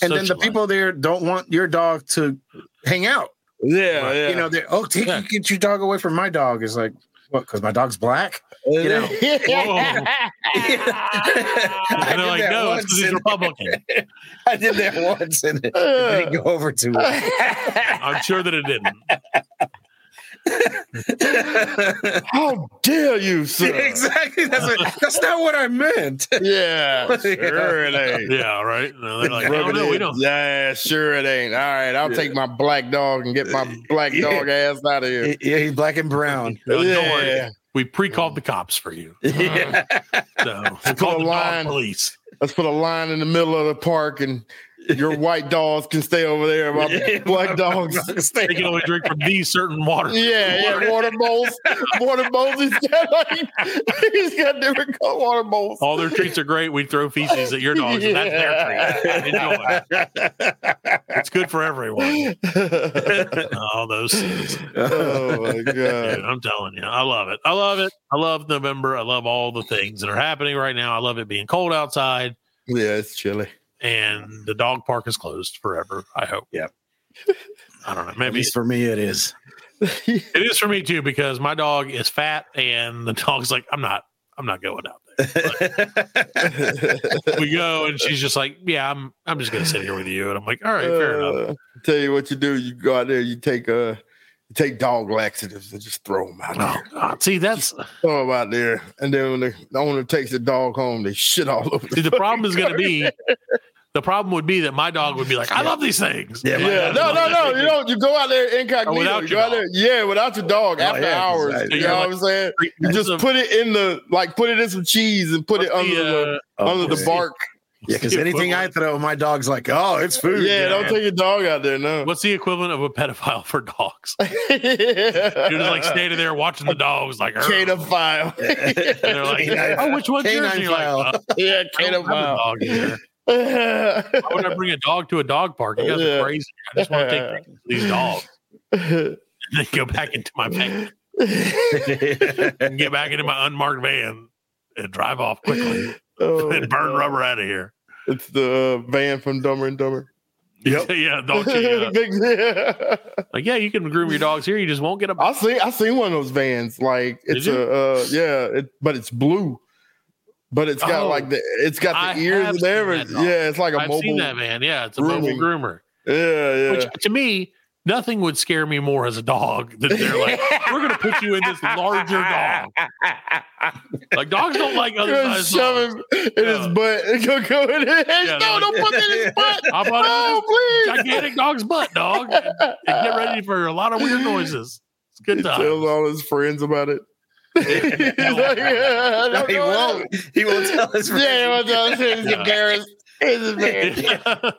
and then the Socialize. people there don't want your dog to hang out Yeah, yeah. You know, oh, take Yeah. get your dog away from my dog. is like what? Because my dog's black. You know. And they're like, no, it's because he's Republican. I did that once and it didn't go over too well. I'm sure that it didn't. How dare you, sir? exactly. That's, what- that's not what I meant. Yeah, sure it ain't. Yeah, right. No, they're like, oh, Rub no, we don't. Yeah, sure it ain't. All right, I'll take my black dog and get my uh, black Yeah. dog ass out of here. yeah, he's black and brown. No, uh, don't Yeah. worry. We pre-called mm. the cops for you. Yeah. Uh, so we Put a called the line. police. Let's put a line in the middle of the park, and your white dogs can stay over there. My black dogs. Stay. They can only drink from these certain water. Yeah, yeah, water bowls. Water bowls. He's got like he's got different color water bowls. All their treats are great. We throw feces at your dogs, and that's their treat. Enjoy. It's good for everyone. All those things. oh my Dude, god. I'm telling you, I love it. I love it. I love November. I love all the things that are happening right now. I love it being cold outside, Yeah, it's chilly. And the dog park is closed forever. I hope. Yep. I don't know. At Maybe least for me, it is. it is for me too because my dog is fat, and the dog's like, I'm not. I'm not going out there. we go, and she's just like, "Yeah, I'm. I'm just gonna sit here with you." And I'm like, "All right, fair enough." Uh, Tell you what you do. You go out there. You take uh, you take dog laxatives and just throw them out Oh there. God, see, that's Throw them out there, and then when the, the owner takes the dog home, they shit all over. see, the problem is gonna be. The problem would be that my dog would be like, "I love these things." Yeah, Yeah, no, no, no. You don't. You go out there incognito. Oh, without you go out there, dog. yeah, without your dog Oh, after yeah, 'cause hours. Exactly. You know like, what I'm saying? You just What's put it in the like, put it in some cheese and put it under the, uh, Oh, under the bark. Yeah, because anything I throw, my dog's like, oh, it's food. Yeah, don't take your dog out there. No. What's the equivalent of a pedophile for dogs? You're You're just like standing there watching the dogs, like, "Arr." Canophile. and they're like, "Oh, which one's yours?" canine And you're like, file. uh, yeah, I don't have a canophile. dog here. Why would I bring a dog to a dog park? You guys are crazy. I just want to take pictures of these dogs and then go back into my van and get back into my unmarked van and drive off quickly Oh, and burn rubber out of here. It's the uh, van from Dumber and Dumber. Yep. yeah, don't you? Uh, yeah. like, yeah, you can groom your dogs here. You just won't get them. I see. I seen one of those vans. Like it's a uh, yeah, it, but it's blue. But it's got Oh, like the it's got I the ears have and everything. Yeah, it's like a I've mobile. seen that van. Yeah, it's a grooming. mobile groomer. Yeah, yeah. Which to me, nothing would scare me more as a dog than they're like, we're going to put you in this larger dog. Like dogs don't like other Gonna shove dogs. him in Yeah. his butt. Gonna go in his Yeah, No, they're don't put it in his butt. How about it? please. Gigantic dog's butt, dog. And get ready for a lot of weird noises. It's good He time. tells all his friends about it. He's like, No, he won't. He won't tell his there. Yeah, he won't tell us he's embarrassed. He's embarrassed.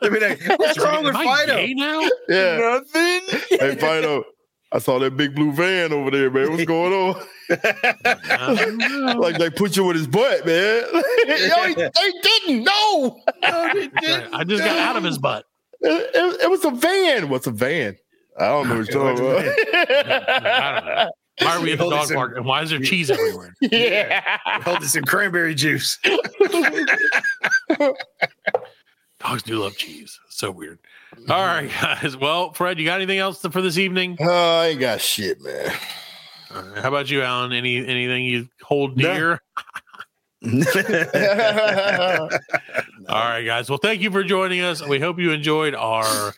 They'll be like, what's wrong with Am I Fido? gay now? Yeah. Nothing. Hey, Fido, I saw that big blue van over there, man. What's going on? like they put you in his butt, man. Yo, he, they didn't. No, no, they didn't. I just got out of his butt. It, it- it was a van. What's a van? I don't know what you're talking I don't know. About. Why are we at the dog this in- park? And why is there cheese everywhere? yeah. Hold this in cranberry juice. Dogs do love cheese. So weird. All right, guys. Well, Fred, you got anything else for this evening? Oh, I ain't got shit, man. All right, How about you, Allan? Any anything you hold No. dear? All right, guys. Well, thank you for joining us. We hope you enjoyed our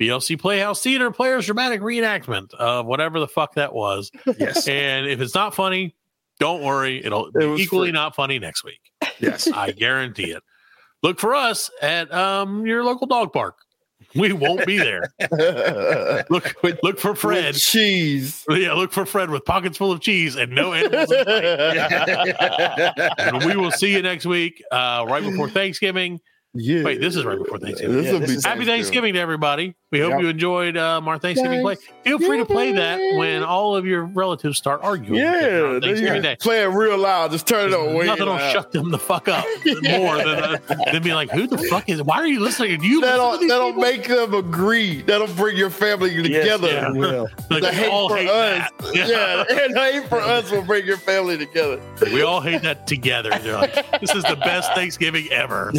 BLC Playhouse Theater Players Dramatic Reenactment of whatever the fuck that was. yes. And if it's not funny, don't worry. It'll It be equally free. not funny next week. Yes. I guarantee it. Look for us at um, your local dog park. We won't be there. Look, look for Fred. With cheese. Yeah, look for Fred with pockets full of cheese and no animals. And we will see you next week, uh, right before Thanksgiving. Yeah. Wait, this is right before Thanksgiving. This Yeah, will this be is- Happy Thanksgiving to everybody. We hope Yep. you enjoyed um, our Thanksgiving play. Feel free to play that when all of your relatives start arguing. Yeah, on there you Thanksgiving. Day. play it real loud. Just turn it on. way Nothing will loud. shut them the fuck up more than, uh, than be like, who the fuck is? Why are you listening? Do you That'll listen to these that'll people? make them agree. That'll bring your family together. yeah. will. Like, The hate for hate us, yeah. and the hate for us will bring your family together. We all hate that together. They're like, this is the best Thanksgiving ever.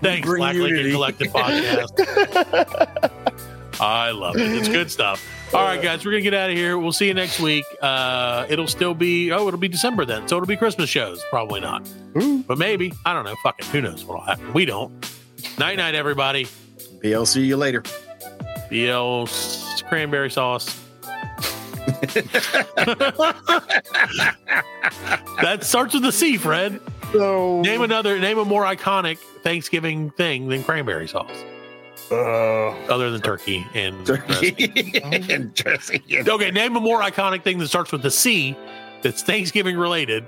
Thanks, Bring Black Lincoln. Collective Podcast. I love it. It's good stuff. All right, guys, we're gonna get out of here. We'll see you next week. Uh, it'll still be oh, it'll be December then, so it'll be Christmas shows. Probably not, Ooh. but maybe. I don't know. Fucking who knows what'll happen. We don't. Night night, everybody. BL, see you later. BL cranberry sauce. that starts with a C, Fred. So Name another, name a more iconic Thanksgiving thing than cranberry sauce, uh, other than turkey and Turkey and dressing. dressing. Okay, name a more iconic thing that starts with the C that's Thanksgiving related,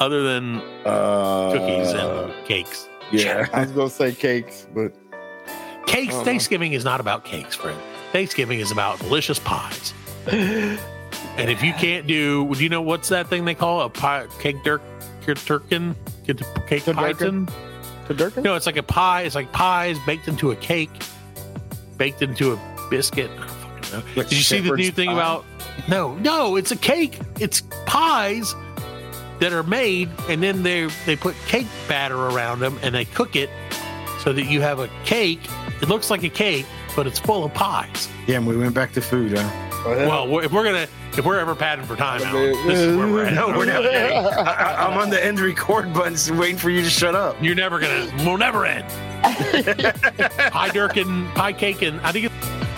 other than Uh, cookies and cakes. yeah. I was gonna say cakes, but Cakes. Thanksgiving is not about cakes, friend. Thanksgiving is about delicious pies. and if you can't do, do you know what's that thing they call a pie, cake dirk, turkin, cake python? Turducken? No, it's like a pie. It's like pies baked into a cake, baked into a biscuit. I don't fucking know. Like Did you see the new thing pie? about? No, no, it's a cake. It's pies that are made, and then they they put cake batter around them, and they cook it so that you have a cake. It looks like a cake, but it's full of pies. Damn, we went back to food, huh? Well, if we're gonna if we're ever padding for time out, this is where we're at. No, we're not. I, I, I'm on the end record button, waiting for you to shut up. You're never gonna. We'll never end. pie Durkin, pie cake, and I think it's